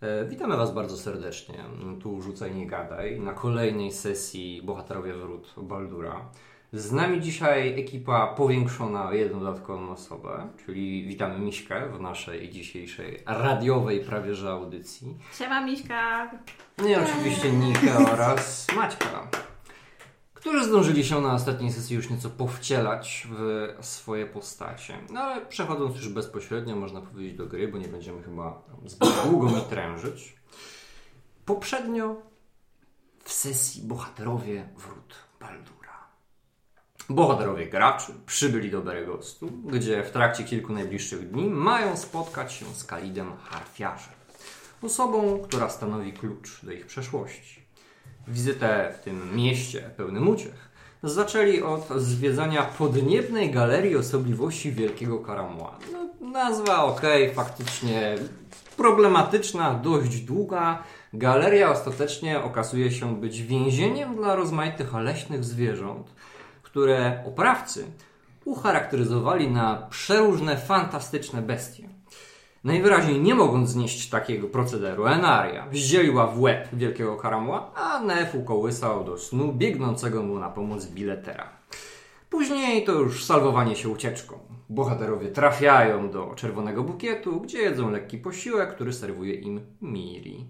E, witamy Was bardzo serdecznie. Tu Rzucaj Nie Gadaj na kolejnej sesji Bohaterowie Wrót Baldura. Z nami dzisiaj ekipa powiększona o jedną dodatkową osobę, czyli witamy Miśkę w naszej dzisiejszej radiowej prawie że audycji. Siema Miśka! No i oczywiście Nikę oraz Maćka, którzy zdążyli się na ostatniej sesji już nieco powcielać w swoje postacie. No ale przechodząc już bezpośrednio, można powiedzieć do gry, bo nie będziemy chyba zbyt długo mi trężyć. Poprzednio w sesji Bohaterowie Wrót Baldura. Bohaterowie graczy przybyli do Beregostu, gdzie w trakcie kilku najbliższych dni mają spotkać się z Kalidem Harfiarzem, osobą, która stanowi klucz do ich przeszłości. Wizytę w tym mieście pełnym uciech zaczęli od zwiedzania podniebnej galerii osobliwości Wielkiego Karamła. No, nazwa ok, faktycznie problematyczna, dość długa. Galeria ostatecznie okazuje się być więzieniem dla rozmaitych leśnych zwierząt, które oprawcy ucharakteryzowali na przeróżne, fantastyczne bestie. Najwyraźniej nie mogąc znieść takiego procederu, Enaria zdzieliła w łeb wielkiego karamła, a Nef ukołysał do snu biegnącego mu na pomoc biletera. Później to już salwowanie się ucieczką. Bohaterowie trafiają do czerwonego bukietu, gdzie jedzą lekki posiłek, który serwuje im Miri.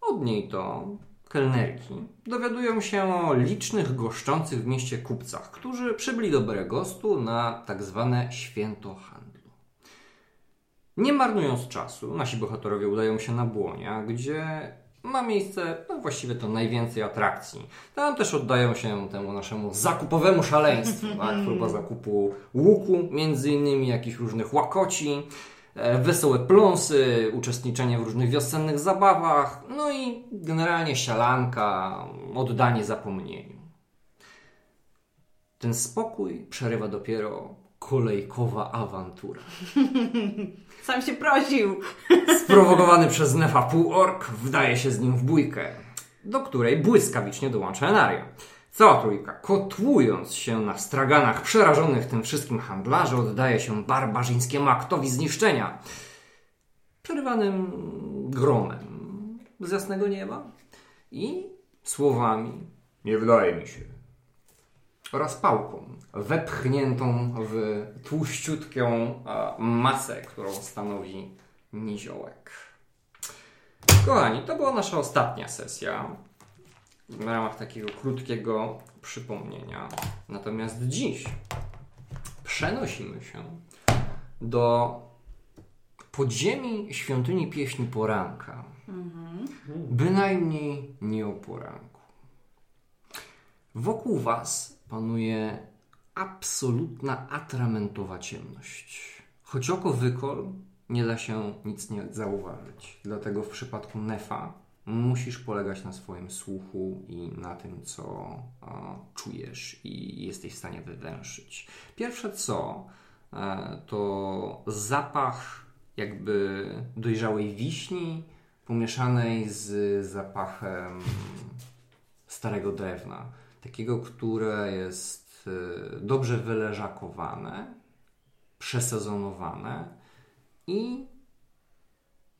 Od niej to kelnerki dowiadują się o licznych goszczących w mieście kupcach, którzy przybyli do Beregostu na tak zwane święto. Nie marnując czasu, nasi bohaterowie udają się na Błonia, gdzie ma miejsce no właściwie to najwięcej atrakcji. Tam też oddają się temu naszemu zakupowemu szaleństwu. Tak? Próba zakupu łuku, między innymi jakichś różnych łakoci, e, wesołe pląsy, uczestniczenie w różnych wiosennych zabawach, no i generalnie sialanka, oddanie zapomnieniu. Ten spokój przerywa dopiero kolejkowa awantura. Sam się prosił. Sprowokowany przez Nefa półork wdaje się z nim w bójkę, do której błyskawicznie dołącza Enaria. Cała trójka, kotłując się na straganach przerażonych tym wszystkim handlarzy, oddaje się barbarzyńskiemu aktowi zniszczenia, przerywanym gromem z jasnego nieba i słowami nie wydaje mi się oraz pałką wepchniętą w tłuściutką masę, którą stanowi niziołek. Kochani, to była nasza ostatnia sesja w ramach takiego krótkiego przypomnienia. Natomiast dziś przenosimy się do podziemi świątyni pieśni poranka. Bynajmniej nie o poranku. Wokół Was panuje absolutna atramentowa ciemność. Choć oko wykol, nie da się nic nie zauważyć. Dlatego w przypadku Nefa musisz polegać na swoim słuchu i na tym, co a, czujesz i jesteś w stanie wywęszyć. Pierwsze co, e, to zapach jakby dojrzałej wiśni pomieszanej z zapachem starego drewna. Takiego, które jest e, dobrze wyleżakowane, przesezonowane i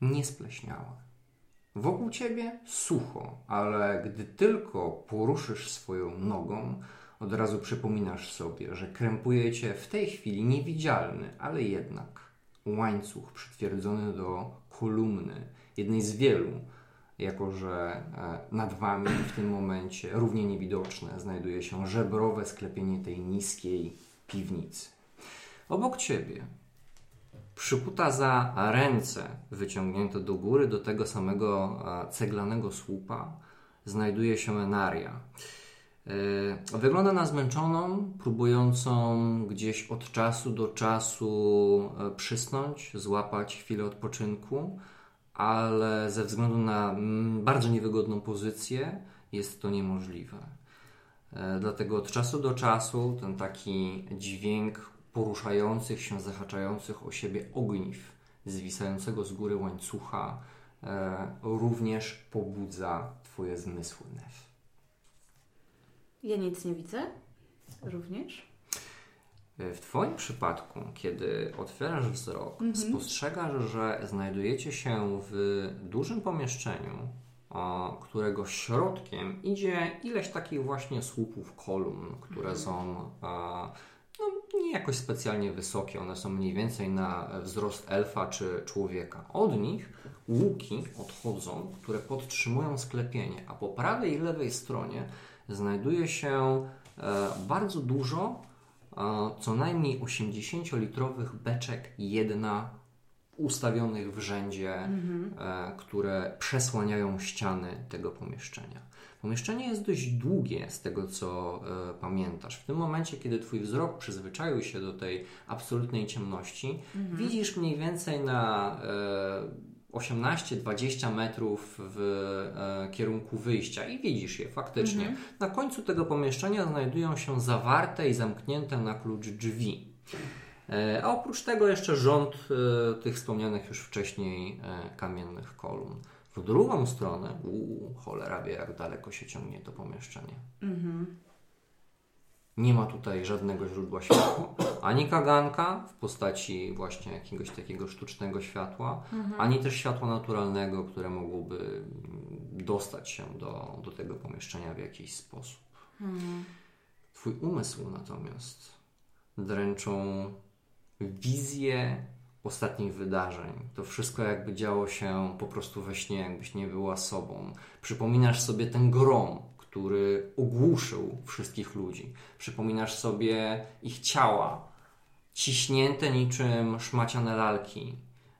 niespleśniałe. Wokół ciebie sucho, ale gdy tylko poruszysz swoją nogą, od razu przypominasz sobie, że krępuje cię w tej chwili niewidzialny, ale jednak łańcuch przytwierdzony do kolumny, jednej z wielu, jako że e, nad wami w tym momencie, równie niewidoczne, znajduje się żebrowe sklepienie tej niskiej piwnicy. Obok ciebie przykuta za ręce wyciągnięte do góry do tego samego e, ceglanego słupa znajduje się Enaria. E, Wygląda na zmęczoną, próbującą gdzieś od czasu do czasu przysnąć, złapać chwilę odpoczynku, ale ze względu na mm, bardzo niewygodną pozycję jest to niemożliwe. E, Dlatego od czasu do czasu ten taki dźwięk poruszających się, zahaczających o siebie ogniw, zwisającego z góry łańcucha, e, również pobudza Twoje zmysły, Nef. Ja nic nie widzę. Również. W Twoim przypadku, kiedy otwierasz wzrok, spostrzegasz, że znajdujecie się w dużym pomieszczeniu, którego środkiem idzie ileś takich właśnie słupów kolumn, które są a, no, nie jakoś specjalnie wysokie. One są mniej więcej na wzrost elfa czy człowieka. Od nich łuki odchodzą, które podtrzymują sklepienie, a po prawej i lewej stronie znajduje się e, bardzo dużo co najmniej 80-litrowych beczek, jedna ustawionych w rzędzie, e, które przesłaniają ściany tego pomieszczenia. Pomieszczenie jest dość długie, z tego co e, pamiętasz. W tym momencie, kiedy Twój wzrok przyzwyczaił się do tej absolutnej ciemności, widzisz mniej więcej na e, 18-20 metrów w e, kierunku wyjścia i widzisz je faktycznie. Na końcu tego pomieszczenia znajdują się zawarte i zamknięte na klucz drzwi. E, A oprócz tego jeszcze rząd e, tych wspomnianych już wcześniej kamiennych kolumn. W drugą stronę, uuu, cholera wie jak daleko się ciągnie to pomieszczenie. Nie ma tutaj żadnego źródła światła. Ani kaganka w postaci właśnie jakiegoś takiego sztucznego światła, ani też światła naturalnego, które mogłoby dostać się do, do tego pomieszczenia w jakiś sposób. Twój umysł natomiast dręczą wizje ostatnich wydarzeń. To wszystko jakby działo się po prostu we śnie, jakbyś nie była sobą. Przypominasz sobie ten grom, który ogłuszył wszystkich ludzi. Przypominasz sobie ich ciała, ciśnięte niczym szmaciane lalki,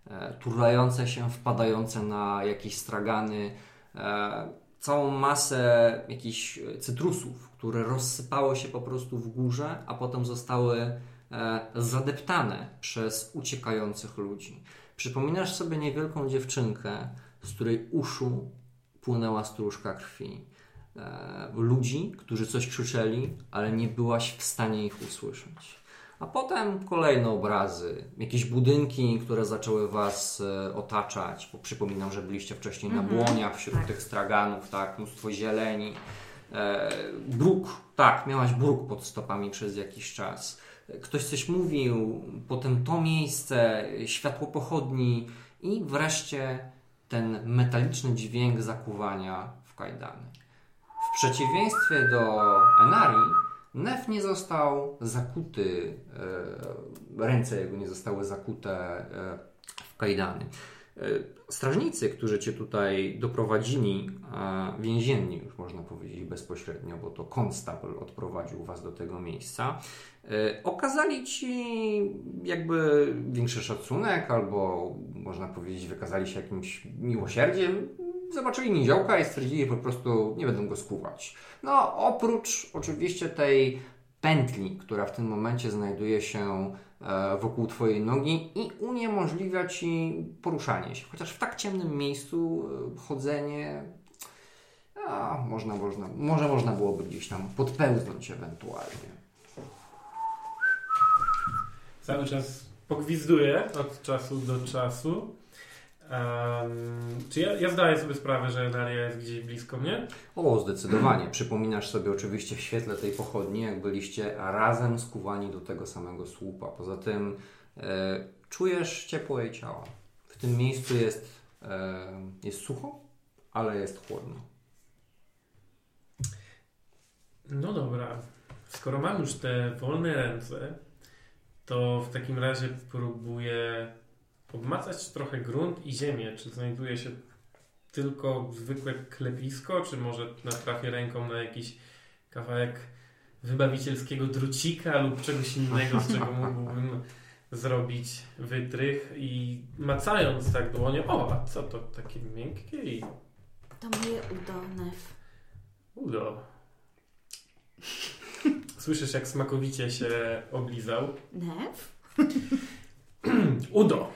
e, turlające się, wpadające na jakieś stragany, e, całą masę jakichś cytrusów, które rozsypały się po prostu w górze, a potem zostały e, zadeptane przez uciekających ludzi. Przypominasz sobie niewielką dziewczynkę, z której uszu płynęła stróżka krwi. E, ludzi, którzy coś krzyczeli, ale nie byłaś w stanie ich usłyszeć. A potem kolejne obrazy, jakieś budynki, które zaczęły Was e, otaczać. Bo przypominam, że byliście wcześniej na błoniach wśród tych straganów, tak, mnóstwo zieleni. E, bruk, tak, miałaś bruk pod stopami przez jakiś czas. Ktoś coś mówił, potem to miejsce, światło pochodni i wreszcie ten metaliczny dźwięk zakuwania w kajdany. Przeciwieństwie do Enarii, Nef nie został zakuty, e, ręce jego nie zostały zakute e, w kajdany. E, strażnicy, którzy cię tutaj doprowadzili, więzienni już można powiedzieć bezpośrednio, bo to konstabl odprowadził was do tego miejsca, okazali ci jakby większy szacunek, albo można powiedzieć, wykazali się jakimś miłosierdziem. Zobaczyli niziołka i stwierdzili, po prostu nie będą go skuwać. No, oprócz oczywiście tej pętli, która w tym momencie znajduje się e, wokół Twojej nogi i uniemożliwia Ci poruszanie się. Chociaż w tak ciemnym miejscu e, chodzenie, a, można, można, może można byłoby gdzieś tam podpełznąć ewentualnie. Cały czas pogwizduję od czasu do czasu. Czy ja, ja zdaję sobie sprawę, że Daria jest gdzieś blisko mnie? O, zdecydowanie. Przypominasz sobie oczywiście w świetle tej pochodni, jak byliście razem skuwani do tego samego słupa. Poza tym e, czujesz ciepło jej ciała. W tym miejscu jest, e, jest sucho, ale jest chłodno. No dobra. Skoro mam już te wolne ręce, to w takim razie próbuję obmacać trochę grunt i ziemię. Czy znajduje się tylko zwykłe klepisko, czy może natrafię ręką na jakiś kawałek wybawicielskiego drucika lub czegoś innego, z czego mógłbym zrobić wytrych i macając tak dłonią, o, a co to takie miękkie i To moje udo, Nef. udo. Słyszysz, jak smakowicie się oblizał. Nef? Udo.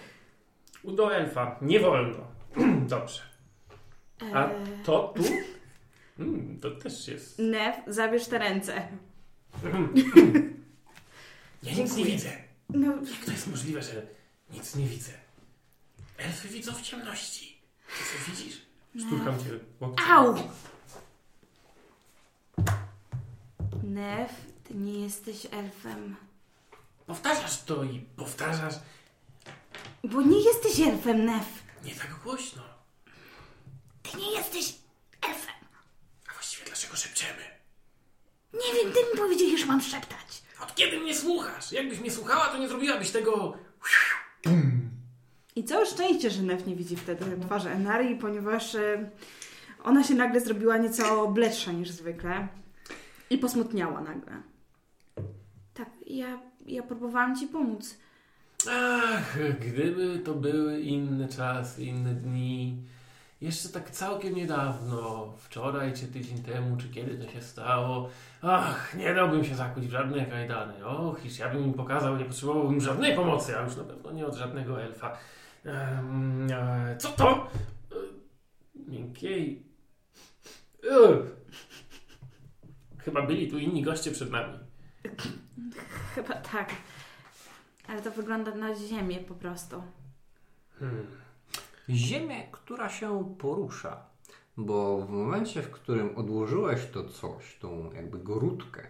Udo elfa. Nie wolno. Dobrze. A Eee, to tu? Mm, to też jest. Nef, zabierz te ręce. Ja nic nie widzę. No, Jak to jest możliwe, że nic nie widzę? Elfy widzą w ciemności. Ty co widzisz? Szturcham cię łokciem. au! Nef, ty nie jesteś elfem. Powtarzasz to i powtarzasz. Bo nie jesteś elfem, Nef. Nie tak głośno. Ty nie jesteś elfem. A właściwie dlaczego szepczemy? Nie wiem, ty mi powiedziałeś, że mam szeptać. Od kiedy mnie słuchasz? Jakbyś mnie słuchała, to nie zrobiłabyś tego... I całe szczęście, że Nef nie widzi wtedy twarzy Enarii, ponieważ e, ona się nagle zrobiła nieco bledsza niż zwykle i posmutniała nagle. Tak, ja, ja próbowałam ci pomóc. Ach, gdyby to były inne czasy, inne dni. Jeszcze tak całkiem niedawno, wczoraj czy tydzień temu, czy kiedy to się stało. Ach, nie dałbym się zakuć w żadne kajdany. Och, iż ja bym im pokazał, nie potrzebowałbym żadnej pomocy, a już na pewno nie od żadnego elfa. Em, e, co to? E, Miękkiej. E. Chyba byli tu inni goście przed nami. Chyba tak. Ale to wygląda na ziemię po prostu. Hmm. Ziemię, która się porusza. Bo w momencie, w którym odłożyłeś to coś, tą jakby grudkę,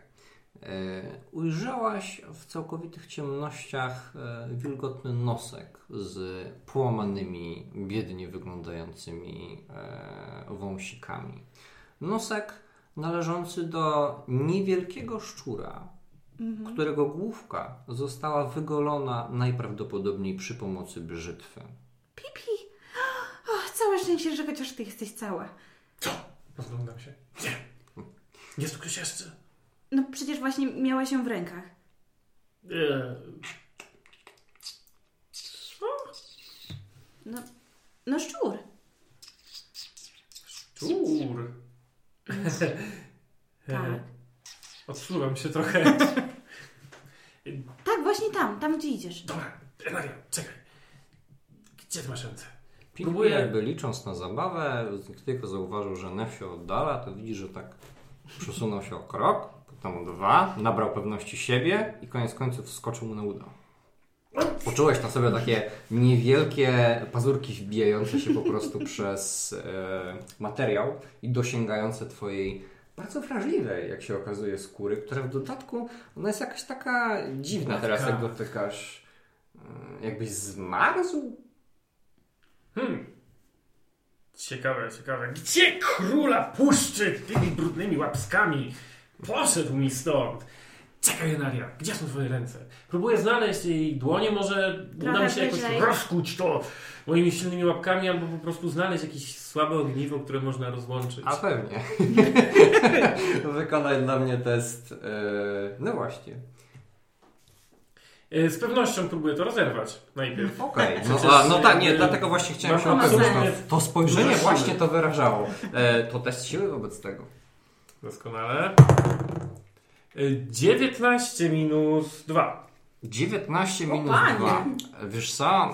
e, ujrzałaś w całkowitych ciemnościach e, wilgotny nosek z połamanymi, biednie wyglądającymi e, wąsikami. Nosek należący do niewielkiego szczura, którego główka została wygolona najprawdopodobniej przy pomocy brzytwy. Pipi! O, całe szczęście, że chociaż ty jesteś cała. Co? Rozglądam się. Gdzie? Jest tu ktoś jeszcze? No przecież właśnie miała się w rękach. Eee, No, no szczur. Szczur. Tak. Odsuwam się trochę. Tak, właśnie tam, tam gdzie idziesz. Dobra, Enaria, czekaj. Gdzie ty masz ręce? Próbuję- jakby licząc na zabawę, tylko zauważył, że Nef się oddala, to widzi, że tak przesunął się o krok, potem o dwa, nabrał pewności siebie i koniec końców wskoczył mu na udo. Poczułeś na sobie takie niewielkie pazurki wbijające się po prostu przez e, materiał i dosięgające twojej bardzo wrażliwej, jak się okazuje, skóry, która w dodatku, ona jest jakaś taka dziwna teraz, jak dotykasz. E, jakbyś zmarzł? Hmm. Ciekawe, ciekawe. Gdzie króla puszczy tymi brudnymi łapskami? Poszedł mi stąd. Czekaj, Enaria, gdzie są twoje ręce? Próbuję znaleźć jej dłonie, może uda Trochę mi się jakoś rozkuć to moimi silnymi łapkami, albo po prostu znaleźć jakieś słabe ogniwo, które można rozłączyć. A pewnie. Wykonaj dla mnie test. e, no właśnie. E, Z pewnością próbuję to rozerwać najpierw. Okej. No, a, no tak, nie, dlatego właśnie chciałem się absolutnie- To, to spojrzenie Siły. właśnie to wyrażało. E, to test siły wobec tego. Doskonale. E, 19 minus 2. 19 O, minus panie. 2. Wiesz co? E,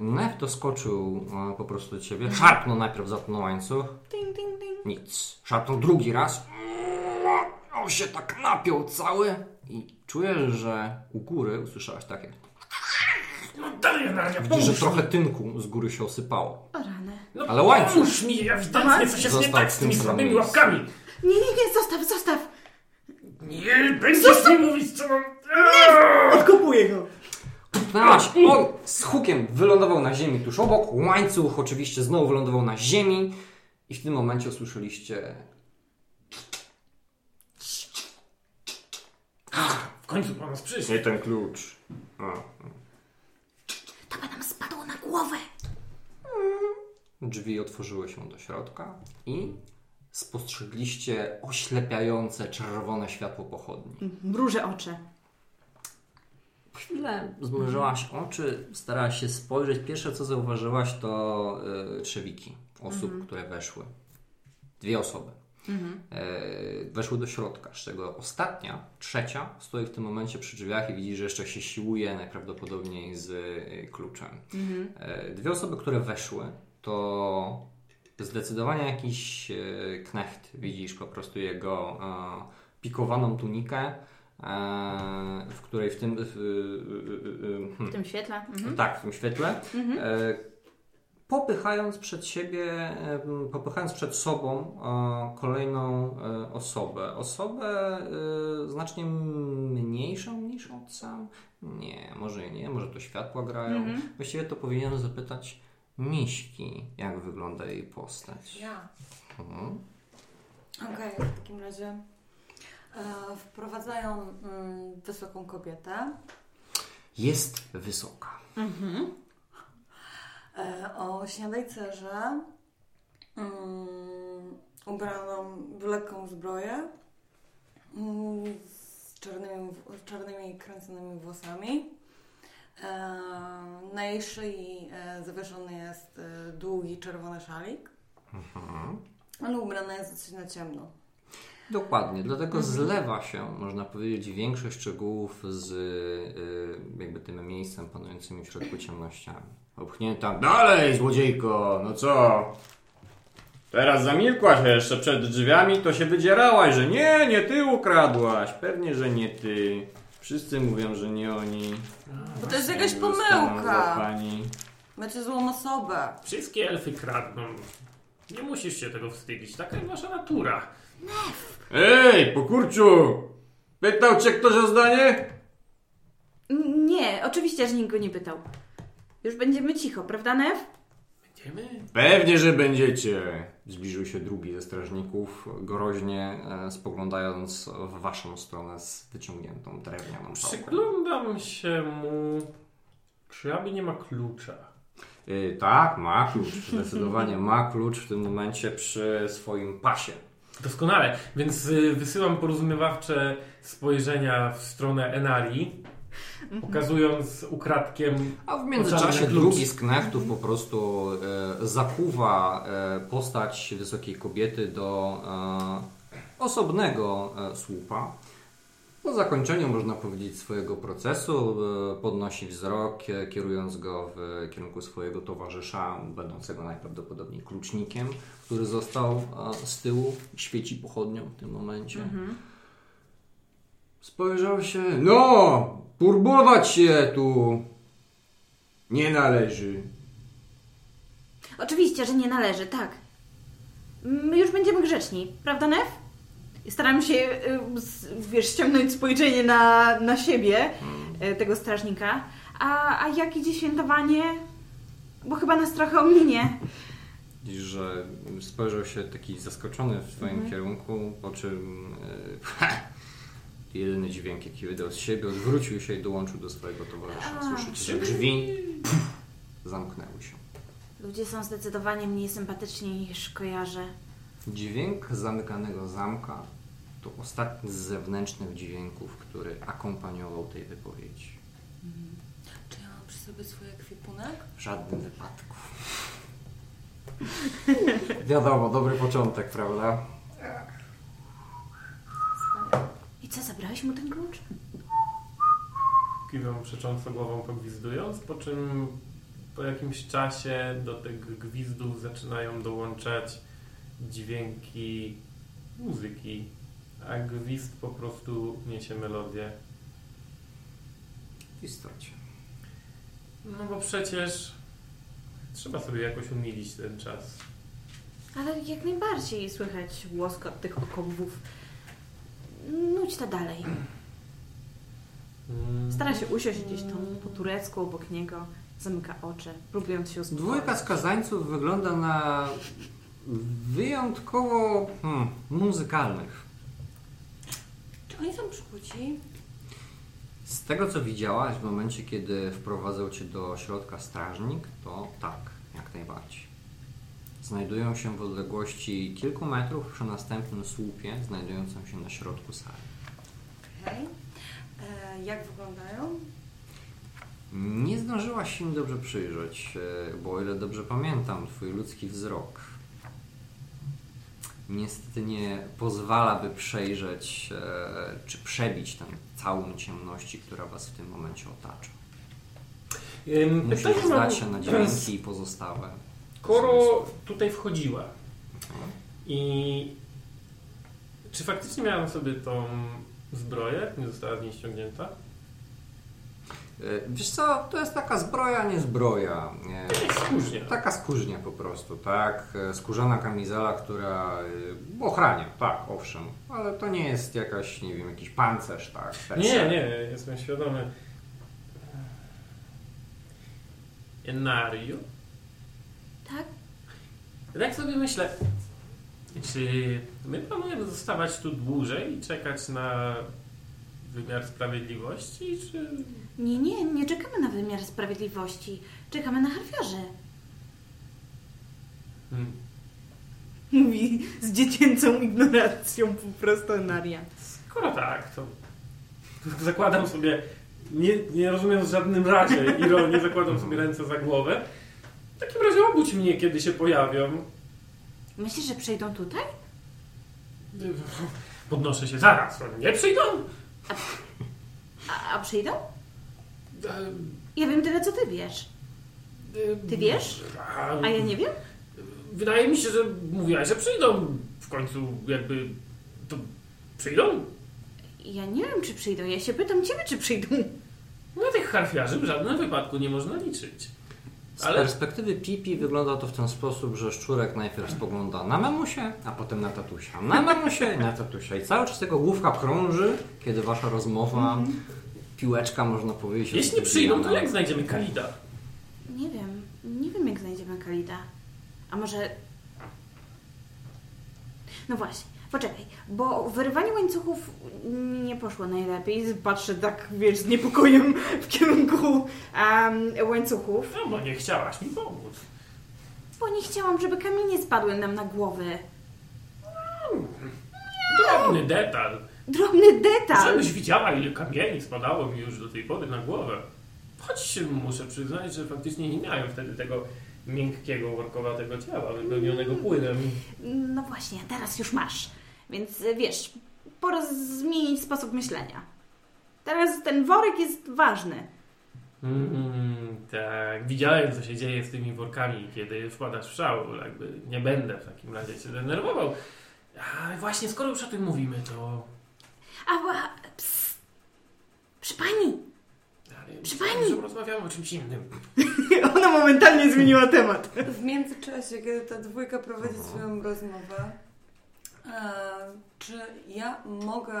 Nef doskoczył e, po prostu do ciebie. Szarpnął najpierw za ten łańcuch. Ding, ding, ding. Nic. Szarpnął drugi raz. On się tak napiął cały. I czujesz, że u góry usłyszałaś takie. No dalej, Enaria, Widzisz, że trochę tynku z góry się osypało. O rany. No, Ale łańcuch. Pomóż mi, ewidentnie coś jest nie tak z tymi słabymi łapkami. Nie, nie, nie, zostaw, zostaw. Nie, będziesz mi mówić, co mam... Eee! Odkopuję go. Pchnęłaś, on z hukiem wylądował na ziemi tuż obok, łańcuch oczywiście znowu wylądował na ziemi i w tym momencie usłyszeliście W końcu po nas przyszli. nie ten klucz. To by nam spadło na głowę. Drzwi otworzyły się do środka i spostrzegliście oślepiające czerwone światło pochodni. Mrużę oczy. Chwilę zmrużyłaś oczy, starałaś się spojrzeć. Pierwsze co zauważyłaś to y, trzewiki osób, które weszły. Dwie osoby. E, weszły do środka, z czego ostatnia, trzecia, stoi w tym momencie przy drzwiach i widzi, że jeszcze się siłuje najprawdopodobniej z e, kluczem. E, dwie osoby, które weszły, to zdecydowanie jakiś e, knecht. Widzisz po prostu jego e, pikowaną tunikę, e, w której w tym. W, e, e, W tym świetle. Mhm. tak, w tym świetle. E, popychając przed siebie, popychając przed sobą kolejną osobę. Osobę znacznie mniejszą niż on sam. Nie, może nie, może to światła grają. Mhm. Właściwie to powinienem zapytać Miśki, jak wygląda jej postać. Ja. Mhm. Okej, w takim razie e, wprowadzają mm, wysoką kobietę Jest wysoka. Mhm. e, o śniadej cerze, mm, ubraną w lekką zbroję, mm, z czarnymi, czarnymi kręconymi włosami. E, na jej szyi e, zawieszony jest e, długi czerwony szalik, Mhm. ale ubrana jest dosyć na ciemno. Dokładnie, dlatego zlewa się, można powiedzieć, większość szczegółów z y, jakby tym miejscem panującymi w środku ciemnościami. Obchnięta dalej, złodziejko, no co? Teraz zamilkłaś jeszcze przed drzwiami, to się wydzierałaś, że nie, nie ty ukradłaś. Pewnie, że nie ty. Wszyscy mówią, że nie oni. Bo to jest jakaś pomyłka. złapani. Macie złą osobę. Wszystkie elfy kradną. Nie musisz się tego wstydzić. Taka jest wasza natura. Ej, pokurczu! Pytał cię ktoś o zdanie? Nie, oczywiście, że nikt go nie pytał. Już będziemy cicho, prawda, Nev? Będziemy? Pewnie, że będziecie. Zbliżył się drugi ze strażników, groźnie e, spoglądając w waszą stronę z wyciągniętą drewnianą pałką. Przyglądam się mu. Czy aby nie ma klucza? Y, tak, ma klucz. Zdecydowanie ma klucz w tym momencie przy swoim pasie. Doskonale. Więc y, wysyłam porozumiewawcze spojrzenia w stronę Enarii, pokazując ukradkiem A w międzyczasie drugi z knechtów po prostu e, zakuwa e, postać wysokiej kobiety do e, osobnego e, słupa. Po zakończeniu, można powiedzieć, swojego procesu e, podnosi wzrok, e, kierując go w kierunku swojego towarzysza, będącego najprawdopodobniej klucznikiem, który został e, z tyłu, świeci pochodnią w tym momencie. Spojrzał się, no, turbować się tu nie należy. Oczywiście, że nie należy, tak. My już będziemy grzeczni, prawda, Nev? Staram się, y, wiesz, ściągnąć spojrzenie na, na siebie y, tego strażnika. A, a jak idzie świętowanie? Bo chyba nas trochę ominie. Widzisz, że spojrzał się taki zaskoczony w twoim kierunku, po czym e, jedyny dźwięk, jaki wydał z siebie, odwrócił się i dołączył do swojego towarzysza. Słyszycie, że drzwi pff, zamknęły się. Ludzie są zdecydowanie mniej sympatyczni niż kojarzę. Dźwięk zamykanego zamka to ostatni z zewnętrznych dźwięków, który akompaniował tej wypowiedzi. Czy ja mam przy sobie swój ekwipunek? W żadnym wypadku. Wiadomo, dobry początek, prawda? Co, zabrałeś mu ten klucz? Kiwam przecząco głową pogwizdując, po czym po jakimś czasie do tych gwizdów zaczynają dołączać dźwięki muzyki, a gwizd po prostu niesie melodię. W istocie. No bo przecież trzeba sobie jakoś umilić ten czas. Ale jak najbardziej słychać łoskot tych okowów. Nudź to dalej. Mm. Stara się usiąść gdzieś tam po turecku obok niego, zamyka oczy, próbując się uspokoić. Dwójka skazańców wygląda na wyjątkowo hmm, muzykalnych. Czy oni są przykuci? Z tego co widziałaś w momencie, kiedy wprowadzał cię do środka strażnik, to tak, jak najbardziej. Znajdują się w odległości kilku metrów przy następnym słupie, znajdującym się na środku sali. Okej. E, Jak wyglądają? Nie zdążyłaś się im dobrze przyjrzeć, e, bo o ile dobrze pamiętam, twój ludzki wzrok niestety nie pozwala, by przejrzeć e, czy przebić tę całą ciemności, która was w tym momencie otacza. Musisz zdać się na dźwięki i pozostałe. Skoro tutaj wchodziła i czy faktycznie miałam sobie tą zbroję, nie została z niej ściągnięta? E, Wiesz co, to jest taka zbroja, nie zbroja. E, Skórznia. Taka skórznia po prostu, tak? E, Skórzana kamizela, która ochrania, tak, owszem. Ale to nie jest jakaś, nie wiem, jakiś pancerz, tak? per Nie, nie, jestem świadomy. Enario? Tak? Tak sobie myślę, czy my planujemy zostawać tu dłużej i czekać na wymiar sprawiedliwości, czy... Nie, nie, nie czekamy na wymiar sprawiedliwości. Czekamy na harfiarzy. Hmm. Mówi z dziecięcą ignoracją po prostu Naria. Skoro tak, to zakładam sobie, nie, nie rozumiem w żadnym razie ironii, zakładam sobie ręce za głowę. W takim razie obudź mnie, kiedy się pojawią. Myślisz, że przejdą tutaj? Podnoszę się zaraz, nie przyjdą? A, a przyjdą? E, Ja wiem tyle, co ty wiesz. e, Ty wiesz? A ja nie wiem? Wydaje mi się, że mówiłaś, że przyjdą. W końcu jakby to przyjdą? Ja nie wiem, czy przyjdą. Ja się pytam ciebie, czy przyjdą. Na tych harfiarzy w żadnym wypadku nie można liczyć. Z Ale- perspektywy Pipi wygląda to w ten sposób, że szczurek najpierw spogląda na mamusię, a potem na tatusia. Na mamusię i na tatusia. I cały czas tego główka krąży, kiedy wasza rozmowa, piłeczka można powiedzieć. Jeśli nie przyjdą, to jak znajdziemy Kalida? Nie wiem. Nie wiem, jak znajdziemy Kalida. A może... No właśnie, poczekaj, bo wyrywanie łańcuchów nie poszło najlepiej. Patrzę tak, wiesz, z niepokojem w kierunku em, łańcuchów. No bo nie chciałaś mi pomóc. Bo nie chciałam, żeby kamienie spadły nam na głowy. Drobny detal. Drobny detal. Żebyś widziała, ile kamieni spadało mi już do tej pory na głowę. Choć się muszę przyznać, że faktycznie nie miałem wtedy tego miękkiego, workowatego ciała, wypełnionego płynem. No właśnie, teraz już masz. Więc y, wiesz, pora zmienić sposób myślenia. Teraz ten worek jest ważny. Mm, tak, widziałem, co się dzieje z tymi workami, kiedy wpadasz w szał. Jakby nie będę w takim razie się denerwował. A właśnie, skoro już o tym mówimy, to... A, a ps, przy pani. Ale Przy pani. rozmawiamy o czymś innym. Ona momentalnie zmieniła temat. W międzyczasie, kiedy ta dwójka prowadzi swoją rozmowę, e, czy ja mogę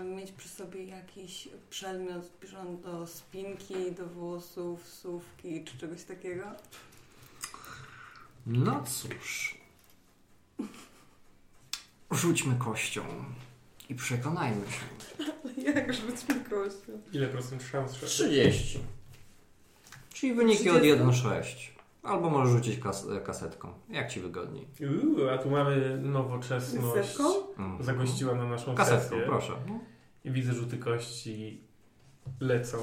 e, mieć przy sobie jakiś przedmiot zbliżony do spinki, do włosów, słówki czy czegoś takiego? No cóż. Rzućmy kością i przekonajmy się. Jak rzućmy kościół? Ile procent szans? że- 30. Czyli wyniki od 30. 1,6. Albo możesz rzucić kas kasetką. Jak ci wygodniej. Uuu, a tu mamy nowoczesność. Zewką? Mhm. Zagościła na naszą Kasetką, sesję. proszę. No. I widzę rzuty kości lecą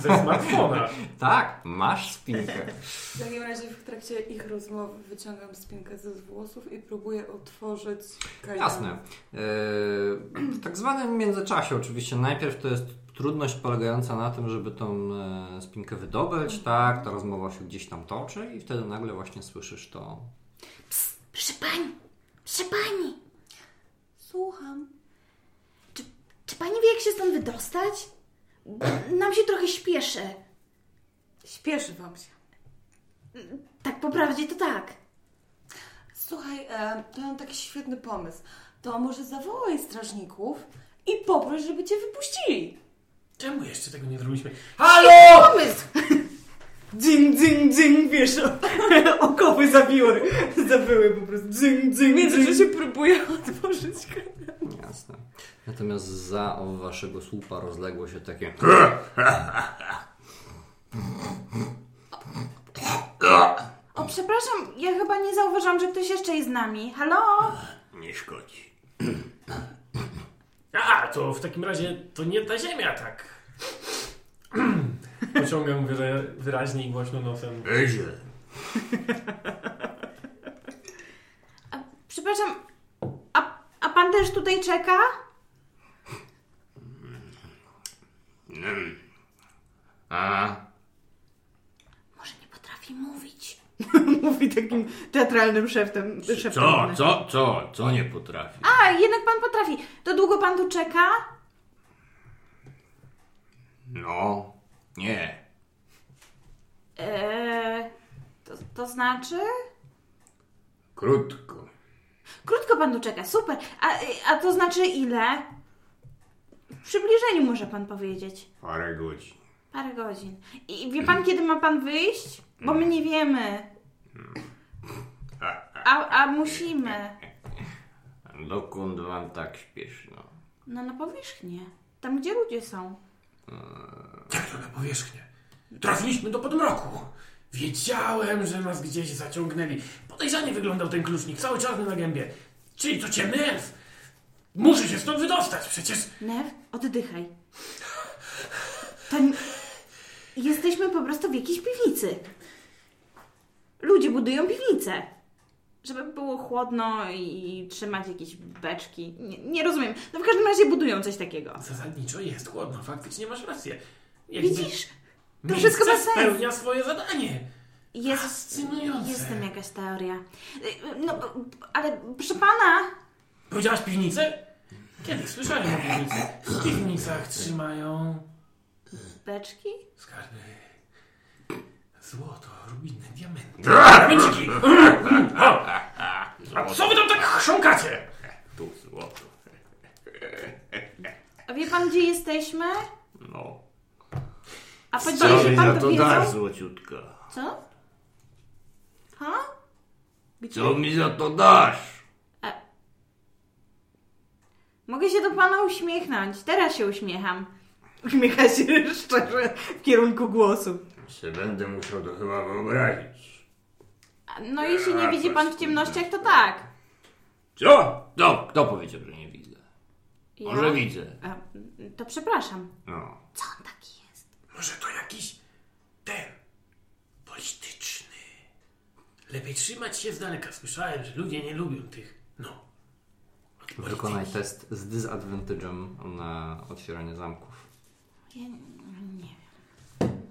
ze smartfona. Tak, masz spinkę. W takim razie w trakcie ich rozmowy wyciągam spinkę ze włosów i próbuję otworzyć kajdan. Jasne. Yy, W tak zwanym międzyczasie oczywiście najpierw to jest trudność polegająca na tym, żeby tą e, spinkę wydobyć, tak, ta rozmowa się gdzieś tam toczy i wtedy nagle właśnie słyszysz to. Proszę pani, proszę pani. Słucham. Czy pani wie, jak się stąd wydostać? Nam się trochę śpieszy. Śpieszy wam się. Tak po prawdzie to tak. Słuchaj, e, to mam taki świetny pomysł. To może zawołaj strażników i poproś, żeby cię wypuścili. Czemu jeszcze tego nie zrobiliśmy? Halo! Pomysł! Dzyń, dzyń, dzyń, wiesz, okowy zabiły, zabyły po prostu. Dzyń, W dzyń, międzyczasie dzyń. próbuję otworzyć kajdan. Jasne. Natomiast za waszego słupa rozległo się takie. O, przepraszam, ja chyba nie zauważyłam, że ktoś jeszcze jest z nami. Halo? Nie szkodzi. A, to w takim razie to nie ta ziemia, tak. Pociągam wyra- wyraźnie i głośno nosem. Ezie. A, przepraszam, a, a pan też tutaj czeka? A. Może nie potrafi mówić. Mówi takim teatralnym szeptem. szeptem. Co, co, co, co nie potrafi? A, jednak pan potrafi. To długo pan tu czeka? No, Nie. Eee, to, to znaczy? Krótko. Krótko pan tu czeka, super. A, a to znaczy ile? W przybliżeniu może pan powiedzieć. Parę godzin. Parę godzin. I wie pan, kiedy ma pan wyjść? Bo my nie wiemy. A, a musimy. Dokąd wam tak śpieszno? No na powierzchnię. Tam, gdzie ludzie są. To na powierzchnię? Trafiliśmy do podmroku. Wiedziałem, że nas gdzieś zaciągnęli. Podejrzanie wyglądał ten klucznik, cały czarny na gębie. Czyli to ciemny elf. Muszę się stąd wydostać, przecież... Nev, oddychaj. To Jesteśmy po prostu w jakiejś piwnicy. Ludzie budują piwnice. Żeby było chłodno i trzymać jakieś beczki. Nie, nie rozumiem. No w każdym razie budują coś takiego. Zasadniczo jest chłodno, faktycznie masz rację. Widzisz? To wszystko ma sens. spełnia swoje zadanie. Jest, Fascynujące. jest tam jakaś teoria. No, ale proszę pana, Powiedziałaś piwnicę? Kiedy słyszałem o piwnicy? W piwnicach trzymają beczki? skarby. Złoto, rubiny, diamenty. Diamenciki! A co wy tam tak chrząkacie? Tu złoto. A wie pan, gdzie jesteśmy? No. A się mi pan to to dasz, złociutka? Co? Ha? Gdzie? Co mi za to dasz? Mogę się do pana uśmiechnąć. Teraz się uśmiecham. Uśmiecha się szczerze w kierunku głosu. Se będę musiał to chyba wyobrazić. A, No jeśli nie widzi pan w ciemnościach, to tak. Co? Kto, kto powiedział, że nie widzę? Ja? Może widzę. A, to przepraszam. No. Co on jest? Może to jakiś ten polityczny. Lepiej trzymać się z daleka. Słyszałem, że ludzie nie lubią tych. No. Wykonaj test z disadvantage'em na otwieranie zamków. Ja nie wiem.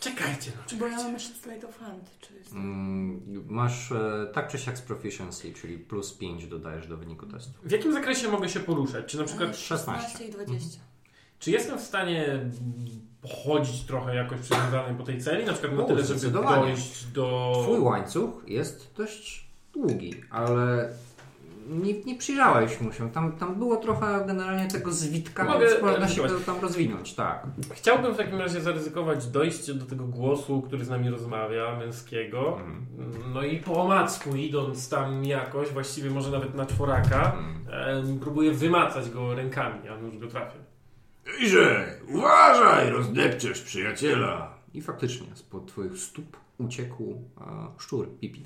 Czekajcie, no Bo ja czekajcie. mam jeszcze slide of hand. Czy jest... Mm, masz e, tak czy siak z proficiency, czyli plus 5 dodajesz do wyniku testu. W jakim zakresie mogę się poruszać? Czy na przykład 16. i 20. Czy jestem w stanie mm, chodzić trochę jakoś przywiązany po tej celi? Na przykład na O, tyle, żeby dojść do... Twój łańcuch jest dość długi, ale nie, nie przyjrzałeś mu się. Tam, tam było trochę generalnie tego zwitka, Mogę więc można się to tam rozwinąć, tak. Chciałbym w takim razie zaryzykować dojście do tego głosu, który z nami rozmawia, męskiego. Mhm. No i po omacku, idąc tam jakoś, właściwie może nawet na czworaka, em, próbuję wymacać go rękami, a już go trafię. Iże, uważaj, rozdepczesz przyjaciela. I faktycznie spod twoich stóp uciekł e, szczur, Pipi,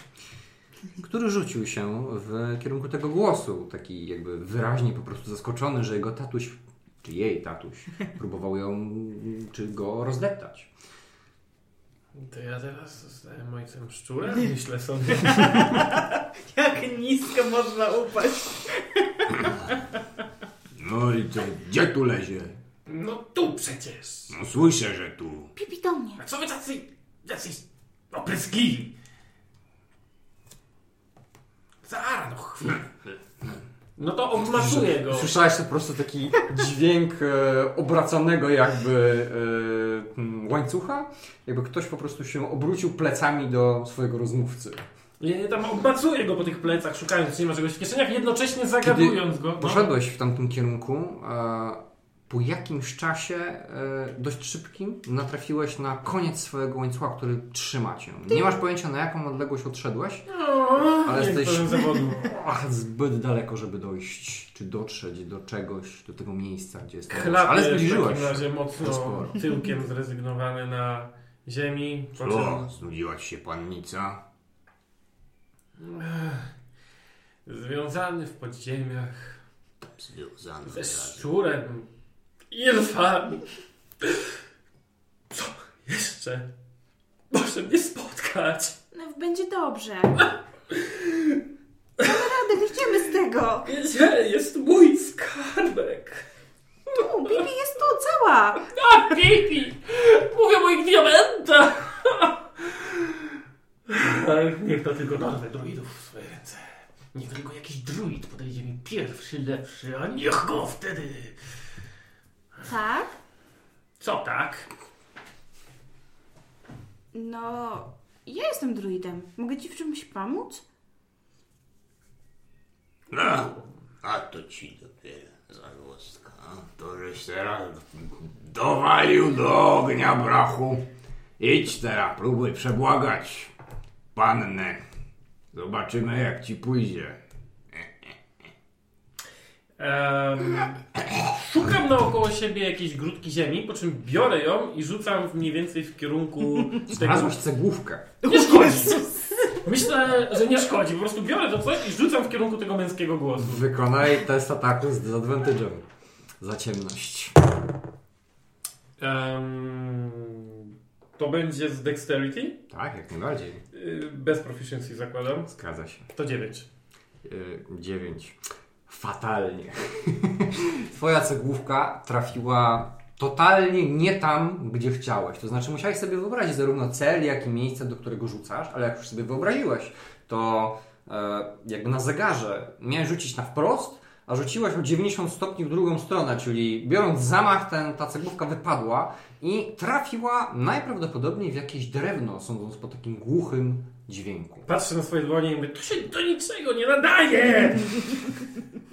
który rzucił się w kierunku tego głosu, taki jakby wyraźnie po prostu zaskoczony, że jego tatuś, czy jej tatuś, próbował ją, czy go rozdeptać. To ja teraz zostałem ojcem szczurem? Myślę sobie. Jak nisko można upaść. No i co, gdzie tu lezie? No tu przecież. No słyszę, że tu. Pipi do mnie. A co wy tacy, tacy opryskliwi? Zara, no chwilę. No to obmacuję go. Słyszałeś po prostu taki dźwięk e, obracanego jakby e, łańcucha? Jakby ktoś po prostu się obrócił plecami do swojego rozmówcy. Ja tam obmacuję go po tych plecach, szukając, czy nie ma czegoś w kieszeniach, jednocześnie zagadując go. No. Poszedłeś w tamtym kierunku. E, po jakimś czasie, e, dość szybkim, natrafiłeś na koniec swojego łańcucha, który trzyma cię. Nie masz pojęcia na jaką odległość odszedłeś, No, Ale jesteś-. Ach, zbyt daleko, żeby dojść, czy dotrzeć do czegoś, do tego miejsca, gdzie jest Chlapie Ale w zbliżyłeś takim się. razie mocno tyłkiem zrezygnowany na ziemi. Co? czym Znudziła ci się pannica? związany w podziemiach Związany ze szczurem i elfami. Co jeszcze może mnie spotkać? No, będzie dobrze. Damy radę, wyjdziemy z tego. Gdzie jest mój skarbek? Tu, Pipi jest tu, cała. A, Pipi! Mówię o moich diamentach! Ach, Niech to tylko dorwę druidów w swoje ręce. Niech tylko jakiś druid podejdzie mi pierwszy, lepszy, a niech go wtedy... Tak? Co tak? No, ja jestem druidem. Mogę ci w czymś pomóc? No, a to ci dopiero zagłoska. To żeś teraz dowalił do ognia brachu. Idź teraz, próbuj przebłagać pannę. Zobaczymy jak ci pójdzie. Em, szukam naokoło siebie jakiejś grudki ziemi, po czym biorę ją i rzucam mniej więcej w kierunku tego. Znalazłeś cegłówkę. Nie szkodzi! Myślę, że nie szkodzi. Po prostu biorę to coś i rzucam w kierunku tego męskiego głosu. Wykonaj test ataku z disadvantage'em. Za ciemność. Em, to będzie z dexterity. Tak, jak najbardziej. Y, Bez proficiency zakładam. Zgadza się. To 9. Yy, 9. Fatalnie. Twoja cegłówka trafiła totalnie nie tam, gdzie chciałeś. To znaczy musiałeś sobie wyobrazić zarówno cel, jak i miejsce, do którego rzucasz, ale jak już sobie wyobraziłeś, to e, jakby na zegarze miałeś rzucić na wprost, a rzuciłaś o 90 stopni w drugą stronę, czyli biorąc zamach, ten, ta cegłówka wypadła i trafiła najprawdopodobniej w jakieś drewno, sądząc po takim głuchym dźwięku. Patrzę na swoje dłonie i mówię, to się do niczego nie nadaje!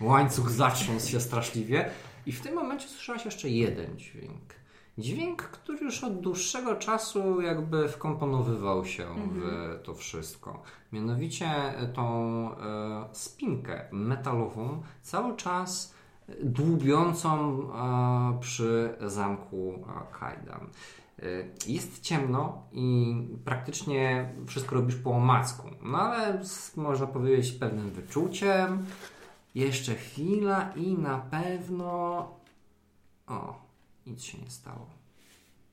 Łańcuch zatrząsł się straszliwie i w tym momencie słyszałaś jeszcze jeden dźwięk. Dźwięk, który już od dłuższego czasu jakby wkomponowywał się w to wszystko. Mianowicie tą e, spinkę metalową cały czas dłubiącą e, przy zamku e, Kajdan. E, Jest ciemno i praktycznie wszystko robisz po omacku, no ale z, można powiedzieć pewnym wyczuciem. Jeszcze chwila i na pewno. O, nic się nie stało.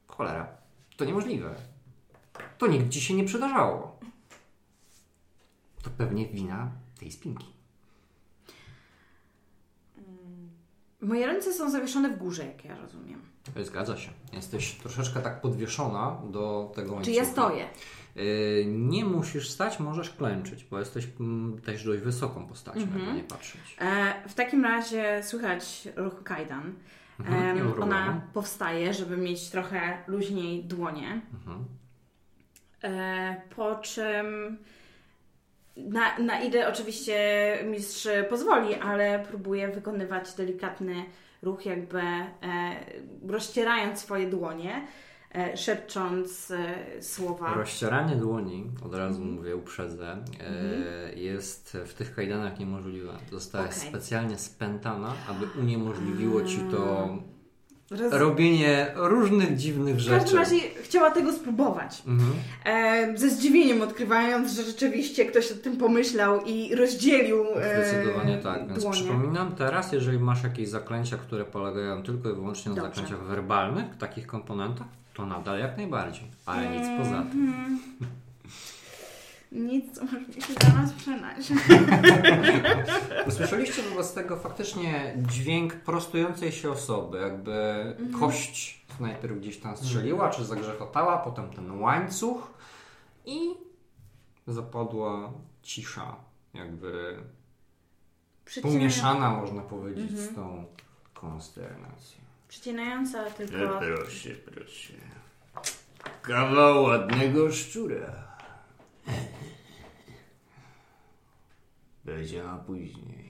Cholera, to niemożliwe. To nigdy ci się nie przydarzało. To pewnie wina tej spinki. Moje ręce są zawieszone w górze, jak ja rozumiem. Zgadza się. Jesteś troszeczkę tak podwieszona do tego Czy łańcucha. ja stoję? Yy, nie musisz stać, możesz klęczyć, bo jesteś mm, też dość wysoką postacią, Mhm. nie patrzeć. E, w takim razie słychać ruch Kajdan. Mhm, ona powstaje, żeby mieć trochę luźniej dłonie. Mhm. E, po czym na, na ile oczywiście mistrz pozwoli, ale próbuje wykonywać delikatny ruch, jakby e, rozcierając swoje dłonie, e, szepcząc e, słowa. Rozcieranie dłoni, od razu Mhm. mówię, uprzedzę, e, jest w tych kajdanach niemożliwe. Zostałaś Okej. specjalnie spętana, aby uniemożliwiło ci to Roz... robienie różnych dziwnych W rzeczy. każdym razie chciała tego spróbować. Mhm. E, ze zdziwieniem odkrywając, że rzeczywiście ktoś o tym pomyślał i rozdzielił e, Zdecydowanie tak, więc dłonie. przypominam teraz, jeżeli masz jakieś zaklęcia, które polegają tylko i wyłącznie na Dobrze. zaklęciach werbalnych, takich komponentach, to nadal jak najbardziej, ale nic poza tym. Mhm. Nic, co może mi się dla nas przydać. Usłyszeliście wobec tego faktycznie dźwięk prostującej się osoby, jakby kość najpierw gdzieś tam strzeliła, czy zagrzechotała, potem ten łańcuch i zapadła cisza, jakby pomieszana można powiedzieć z tą konsternacją. Przycinająca E, tylko... proszę, proszę. Kawał ładnego szczura. Będzie na później.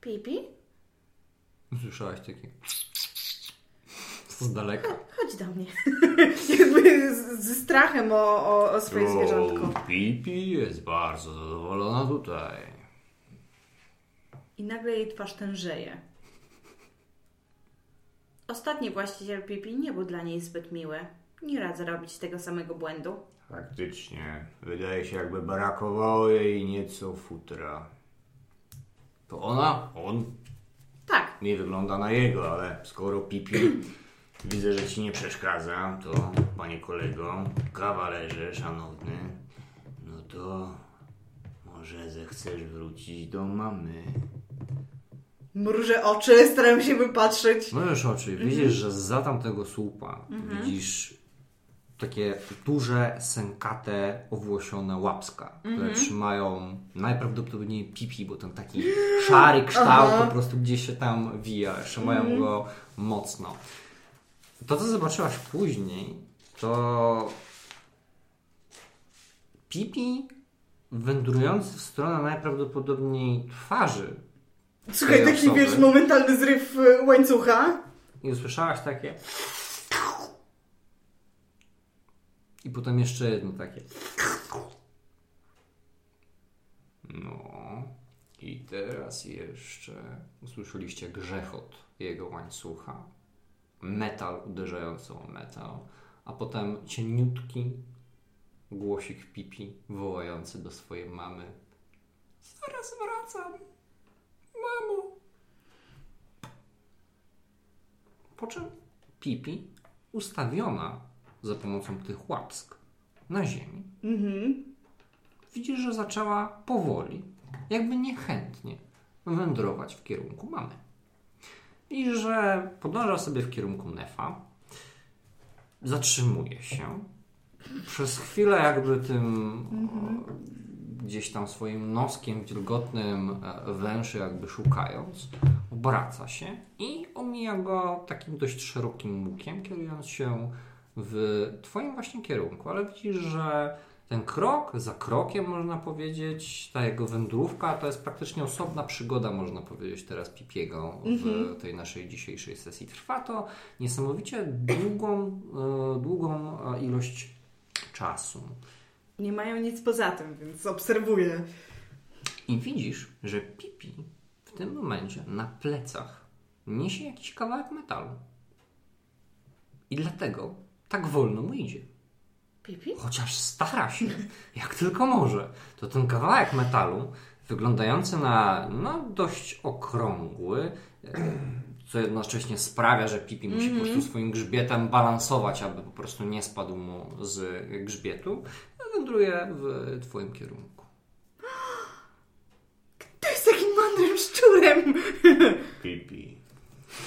Pipi? Słyszałaś takie z daleka. Chodź do mnie. Jakby z- ze strachem o, o, o swoje zwierzątko. O, Pipi jest bardzo zadowolona tutaj. I nagle jej twarz tężeje. Ostatni właściciel Pipi nie był dla niej zbyt miły. Nie radzę robić tego samego błędu. Faktycznie. Wydaje się, jakby brakowało jej nieco futra. To ona? On? Tak, Nie wygląda na jego, ale skoro Pipi widzę, że ci nie przeszkadza, to panie kolego, kawalerze szanowny, no to może zechcesz wrócić do mamy. Mrużę oczy, staram się wypatrzeć. Możesz oczy, widzisz, że za tamtego słupa widzisz takie duże, sękate, owłosione łapska, które trzymają najprawdopodobniej pipi, bo ten taki szary kształt po prostu gdzieś się tam wija, trzymają go mocno. To, co zobaczyłaś później, to Pipi wędrujący w stronę najprawdopodobniej twarzy Słuchaj, taki osoby. wiesz, momentalny zryw y, łańcucha. i usłyszałaś takie? I potem jeszcze jedno takie. No. I teraz jeszcze usłyszeliście grzechot jego łańcucha. Metal uderzający o metal. A potem cieniutki głosik pipi wołający do swojej mamy. Zaraz wracam Po czym Pipi, ustawiona za pomocą tych łapsk na ziemi, Mhm. widzisz, że zaczęła powoli, jakby niechętnie wędrować w kierunku mamy. I że podąża sobie w kierunku Nefa, zatrzymuje się, przez chwilę jakby tym o, gdzieś tam swoim noskiem wilgotnym e, węszy jakby szukając, obraca się i omija go takim dość szerokim łukiem, kierując się w twoim właśnie kierunku, ale widzisz, że ten krok za krokiem, można powiedzieć, ta jego wędrówka to jest praktycznie osobna przygoda, można powiedzieć, teraz Pipiego w tej naszej dzisiejszej sesji. Trwa to niesamowicie długą, e, długą e, ilość czasu. Nie mają nic poza tym, więc obserwuję. I widzisz, że Pipi w tym momencie na plecach niesie jakiś kawałek metalu. I dlatego tak wolno mu idzie. Pipi? Chociaż stara się, jak tylko może. To ten kawałek metalu, wyglądający na no, dość okrągły, co jednocześnie sprawia, że Pipi musi po prostu swoim grzbietem balansować, aby po prostu nie spadł mu z grzbietu, wędruje w Twoim kierunku. To jest takim mądrym szczurem. Pipi.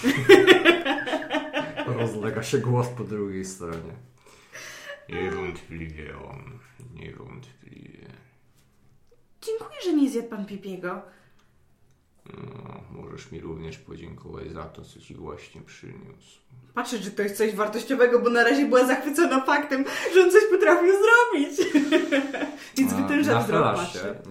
Rozlega się głos po drugiej stronie. Niewątpliwie on. Niewątpliwie. Dziękuję, że nie zjadł pan Pipiego. No, możesz mi również podziękować za to, co ci właśnie przyniósł. Patrzę, czy to jest coś wartościowego, bo na razie była zachwycona faktem, że on coś potrafił zrobić. Więc wytężam wzrok.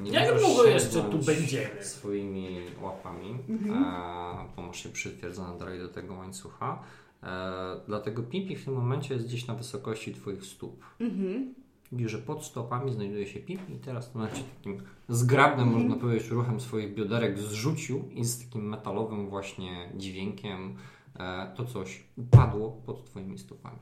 Nie Jak długo jeszcze tu będziemy? Swoimi łapami, a, bo masz się przytwierdzone dalej do tego łańcucha. E, dlatego Pipi w tym momencie jest gdzieś na wysokości Twoich stóp. Mhm. Widzisz, że pod stopami znajduje się Pipi i teraz tym momencie takim zgrabnym, można powiedzieć, ruchem swoich bioderek zrzucił i z takim metalowym właśnie dźwiękiem e, to coś upadło pod Twoimi stopami.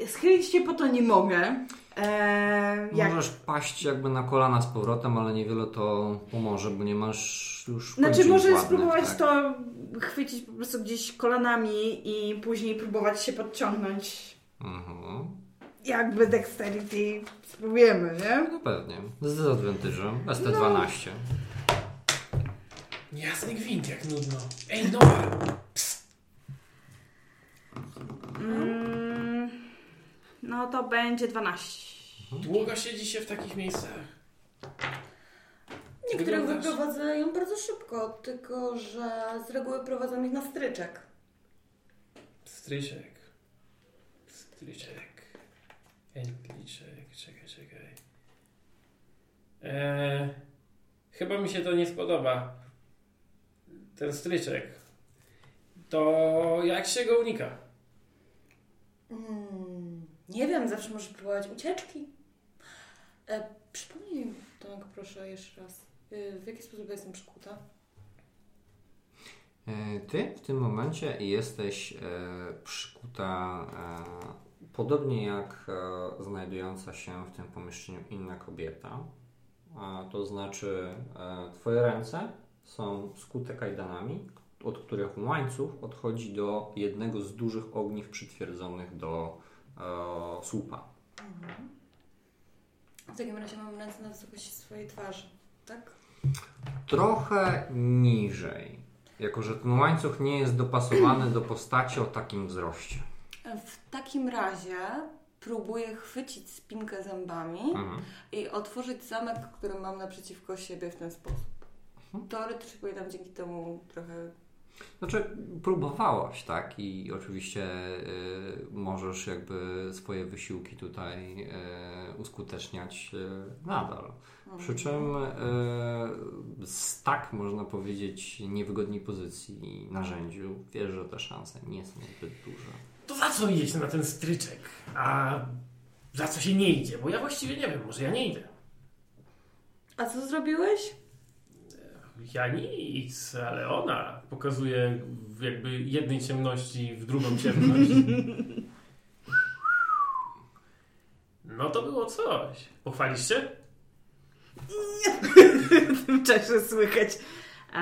E, Schylić się po to nie mogę. E, jak... Możesz paść jakby na kolana z powrotem, ale niewiele to pomoże, bo nie masz już Znaczy, może ładnych, spróbować tak? to chwycić po prostu gdzieś kolanami i później próbować się podciągnąć. Mhm. Jakby dexterity spróbujemy, nie? No pewnie. Z advantage'em. ST12. Jasny gwint, jak nudno. Ej! Mm, no to będzie 12. Długo siedzi się w takich miejscach. Niektórych Wyglądasz- wyprowadzają bardzo szybko, tylko że z reguły prowadzą ich na stryczek. Stryczek. Stryczek. Entliczek. Czekaj, czekaj. Eee, chyba mi się to nie spodoba. Ten stryczek. To jak się go unika? Hmm, nie wiem, zawsze może próbować ucieczki. E, przypomnij mi, Tomek, proszę jeszcze raz. Y, w jaki sposób jestem przykuta? E, Ty w tym momencie jesteś e, przykuta e, podobnie jak e, znajdująca się w tym pomieszczeniu inna kobieta. To znaczy e, Twoje ręce są skute kajdanami, od których łańcuch odchodzi do jednego z dużych ogniw przytwierdzonych do e, słupa. W takim razie mam ręce na wysokości swojej twarzy, tak? Trochę niżej, jako że ten łańcuch nie jest dopasowany do postaci o takim wzroście. W takim razie próbuję chwycić spinkę zębami Mhm. i otworzyć zamek, który mam naprzeciwko siebie w ten sposób. Teoretycznie powinnam dzięki temu trochę Znaczy, próbowałaś, tak? I oczywiście y, możesz jakby swoje wysiłki tutaj y, uskuteczniać y, nadal. Przy czym y, z tak, można powiedzieć, niewygodnej pozycji i narzędziu, wiesz, że te szanse nie są zbyt duże. To za co idziecie na ten stryczek? A za co się nie idzie? Bo ja właściwie nie wiem, może ja nie idę. A co zrobiłeś? Ja nic, ale ona pokazuje w jakby jednej ciemności w drugą ciemność. No to było coś. Pochwalisz się? W tym czasie słychać. E,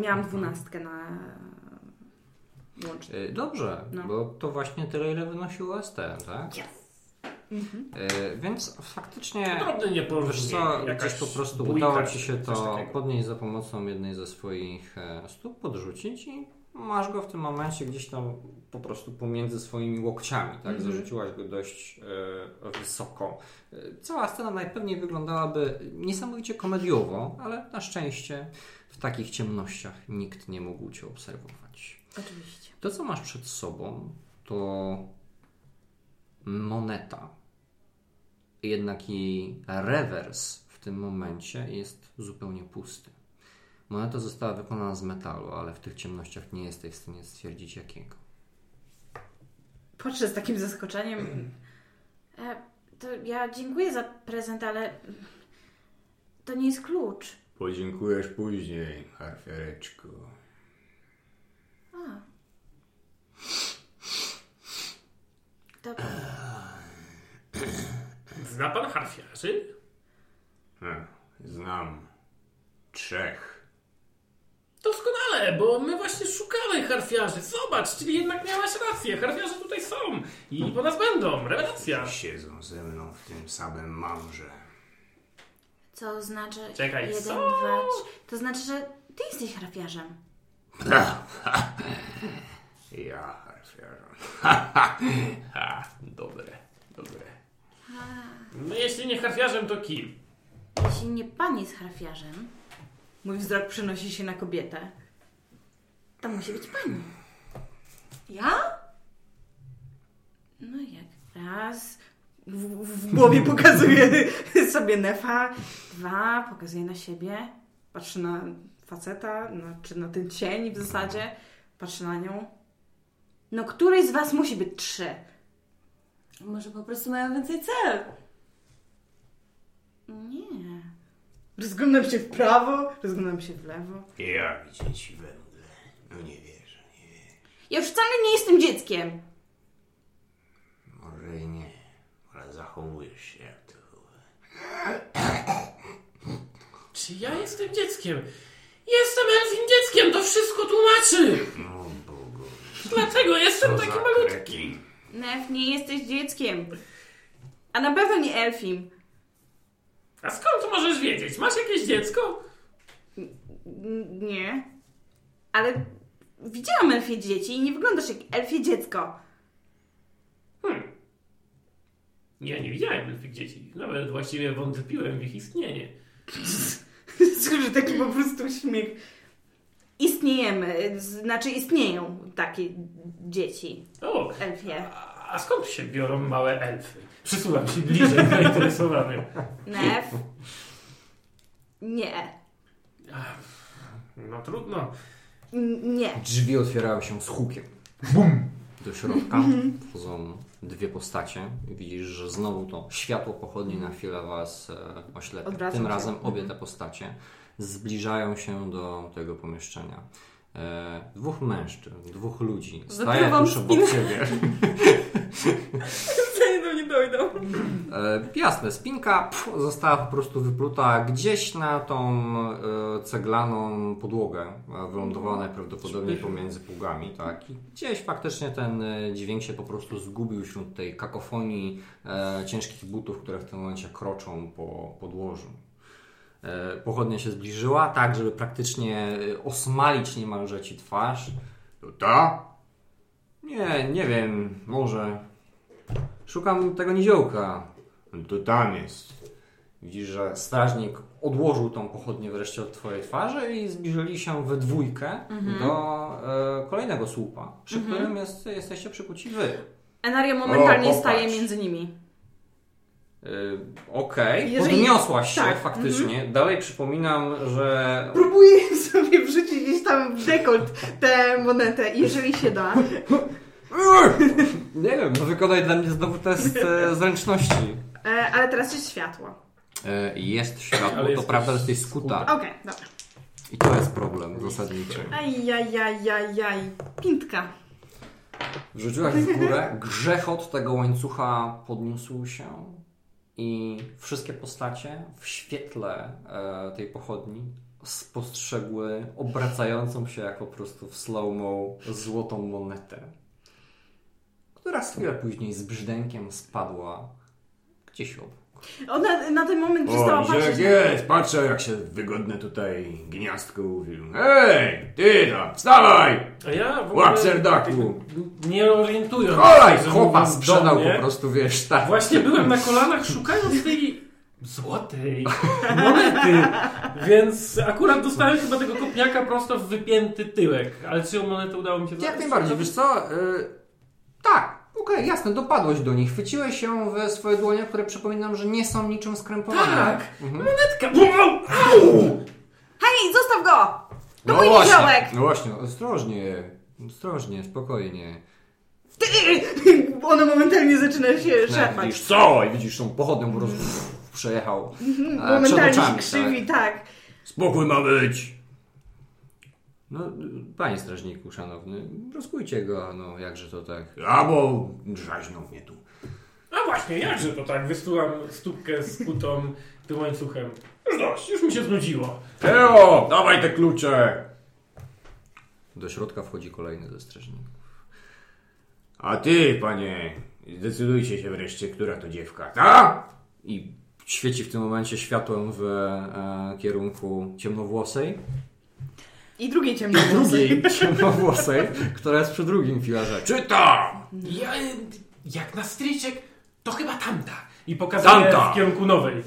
miałam dwunastkę na łącznie. Y, Dobrze, No. bo to właśnie tyle, ile wynosiło ST, tak? Mhm. Y, Więc faktycznie... Wiesz nieporozumienie. co, jakaś gdzieś po prostu bójka, udało Ci się to podnieść za pomocą jednej ze swoich e, stóp, podrzucić i masz go w tym momencie gdzieś tam po prostu pomiędzy swoimi łokciami, tak? Mhm. Zarzuciłaś go dość e, wysoko. E, Cała scena najpewniej wyglądałaby niesamowicie komediowo, ale na szczęście w takich ciemnościach nikt nie mógł Cię obserwować. Oczywiście. To, co masz przed sobą, to moneta. Jednak jej rewers w tym momencie jest zupełnie pusty. Moneta została wykonana z metalu, ale w tych ciemnościach nie jesteś w stanie stwierdzić jakiego. Patrzę z takim zaskoczeniem. E, to ja dziękuję za prezent, ale to nie jest klucz. Podziękujesz później, harfiareczko. A. Zna pan harfiarzy? Hm, znam trzech. Doskonale, bo my właśnie szukamy harfiarzy. Zobacz, czyli jednak miałaś rację. Harfiarze tutaj są i po nas będą. Rewelacja. Siedzą ze mną w tym samym mamrze. co znaczy Czekaj, jeden, co? dwa, trzy. To znaczy, że ty jesteś hrafiarzem. Ja harfiarzem. Ha, dobre, dobre. No jeśli nie harfiarzem, to kim? Jeśli nie pan jest hrafiarzem, mój wzrok przenosi się na kobietę, to musi być pani. Ja? No jak? Raz. W, w głowie pokazuje sobie nefa. Dwa. Pokazuje na siebie. Patrzy na faceta, na, czy na ten cień w zasadzie. Patrzy na nią. No, któryś z was musi być trzy. Może po prostu mają więcej cel. Nie. Rozglądam się w prawo, rozglądam się w lewo. Ja widzę ci we mgle. No nie wierzę, nie wierzę. Ja już wcale nie jestem dzieckiem. Może i nie, ale zachowujesz się jak to. Czy ja jestem dzieckiem? Jestem elfim dzieckiem, to wszystko tłumaczy. No Bogu. Dlatego jestem Co taki malutki. Nef, nie jesteś dzieckiem. A na pewno nie elfim. A skąd możesz wiedzieć? Masz jakieś dziecko? Nie. Ale widziałam elfie dzieci i nie wyglądasz jak elfie dziecko. Hmm. Ja nie widziałem elfich dzieci. Nawet właściwie wątpiłem w ich istnienie. Słyszę taki po prostu śmiech. Istniejemy, znaczy istnieją takie dzieci O, elfie. A, skąd się biorą małe elfy? Przysuwam się bliżej zainteresowany. Nef? Nie. No trudno. N- Nie. Drzwi otwierały się z hukiem. Bum! Do środka wchodzą dwie postacie. Widzisz, że znowu to światło pochodni na chwilę was e, oślepia. Odwracam Tym się. razem obie Mhm. te postacie zbliżają się do tego pomieszczenia. E, dwóch mężczyzn, dwóch ludzi staje tuż obok ciebie. Do mnie dojdą. E, jasne, spinka pf, została po prostu wypluta gdzieś na tą e, ceglaną podłogę. E, wylądowała najprawdopodobniej pomiędzy pługami, tak? I gdzieś faktycznie ten e, dźwięk się po prostu zgubił wśród tej kakofonii e, ciężkich butów, które w tym momencie kroczą po podłożu. E, pochodnia się zbliżyła, tak, żeby praktycznie e, osmalić niemalże ci twarz. To ta? Nie, nie wiem, może. Szukam tego niziołka. To tam jest. Widzisz, że strażnik odłożył tą pochodnię wreszcie od twojej twarzy i zbliżyli się we dwójkę Mhm. do e, kolejnego słupa, przy którym jest, jesteście przykuci wy. Enaria momentalnie O, staje między nimi. E, Okej, Jeżeli- podniosłaś się tak, faktycznie. Dalej przypominam, że Próbuję sobie wrzucić gdzieś tam w dekolt tę monetę, jeżeli się da. nie wiem, no wykonaj dla mnie znowu test e, zręczności. E, ale teraz jest światło. E, Jest światło, Ale to jesteś prawda, że jesteś skuta. Okej, dobra. I to jest problem zasadniczy. Ajajajajaj. Pintka. Wrzuciłaś w górę, grzechot tego łańcucha podniósł się i wszystkie postacie w świetle e, tej pochodni spostrzegły obracającą się jak po prostu w slow-mo złotą monetę, która chwilę później z brzdękiem spadła gdzieś obok. Ona na ten moment przestała O, patrzeć. jest, jest, patrzę jak się wygodne tutaj gniazdko uwił. Hej, ty tam, wstawaj! A ja w ogóle... Łap serdaku! Nie orientując Kolej, że chłopa do sprzedał mnie, po prostu, wiesz, tak. Właśnie byłem na kolanach szukając tej złotej monety, więc akurat dostałem chyba tego kopniaka prosto w wypięty tyłek. Ale czy ją monetę udało mi się Jak znaleźć? najbardziej, wiesz co? Y, tak, okej, jasne, dopadłeś do nich. Chwyciłeś się w swoje dłonie, które przypominam, że nie są niczym skrępowane. Tak. Mhm. Monetka! Hej, zostaw go! To No mój właśnie, niziołek! No właśnie, ostrożnie, ostrożnie, spokojnie. Ty! Ona momentalnie zaczyna się Tak, szarpać. widzisz co? I widzisz tą pochodnią po prostu przejechał e, przed Momentalnie się krzywi, tak. Spokój ma być. No, panie strażniku, szanowny, rozkujcie go, no jakże to tak. A bo drzaźną mnie tu. A właśnie, jakże to tak? Wystułam stópkę z kutą tym łańcuchem. Już dość, już mi się znudziło. Teo, dawaj te klucze! Do środka wchodzi kolejny ze strażników. A ty, panie, zdecydujcie się wreszcie, która to dziewka, ta? I świeci w tym momencie światłem w e, kierunku ciemnowłosej. I drugiej ciemnej drugiej ciemnowłosej, która jest przy drugim filarze. Czy ta? Ja, jak na stryczek, to chyba tamta. I pokazuję Tamta. w kierunku nowej.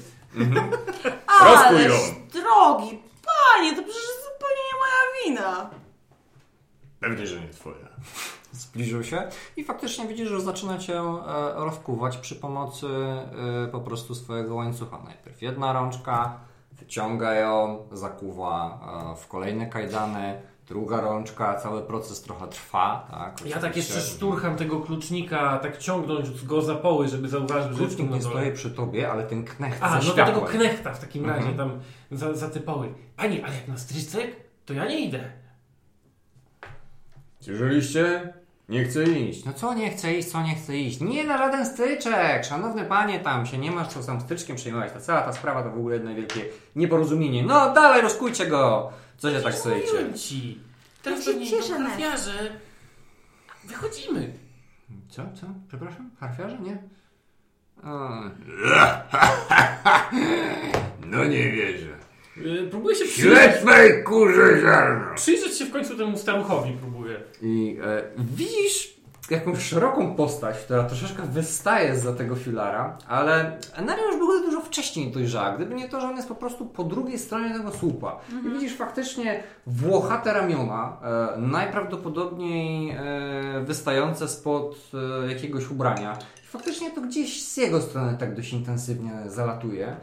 Rozkuj ją. Ależ drogi, panie, to przecież zupełnie nie moja wina. Pewnie, że nie twoja. Zbliżył się i faktycznie widzisz, że zaczyna cię e, rozkuwać przy pomocy e, po prostu swojego łańcucha. Najpierw jedna rączka, wyciąga ją, zakuwa e, w kolejne kajdany, druga rączka, cały proces trochę trwa. Tak? Ja tak jeszcze szturcham tego klucznika, tak ciągnąć go za poły, żeby zauważył, że Klucznik nie stoi przy tobie, ale ten knecht A, no to tego knechta w takim Mhm. razie tam za, za te poły. Pani, ale jak na stryczek, to ja nie idę. Słyszeliście? Nie chcę iść. No co nie chce iść, co nie chce iść? Nie na żaden styczek! Szanowny panie, tam się nie masz co tam styczkiem przejmować. Ta cała ta sprawa to w ogóle jedno wielkie nieporozumienie. No dalej, rozkujcie go! Co się tak stoicie? Ci. Teraz Ja się pewnie cieszę, idą trafiarze. Wychodzimy. Co, co? Przepraszam? Harfiarze, nie? O, No nie wierzę. Yy, próbuję się przyjrzeć, Śledźmy kurze ziarno. przyjrzeć się w końcu temu staruchowi, próbuję. I e, widzisz jakąś szeroką postać, która troszeczkę wystaje za tego filara, ale Enaria już była dużo wcześniej dojrzała, gdyby nie to, że on jest po prostu po drugiej stronie tego słupa. I widzisz faktycznie włochate ramiona, e, najprawdopodobniej e, wystające spod e, jakiegoś ubrania. I faktycznie to gdzieś z jego strony tak dość intensywnie zalatuje.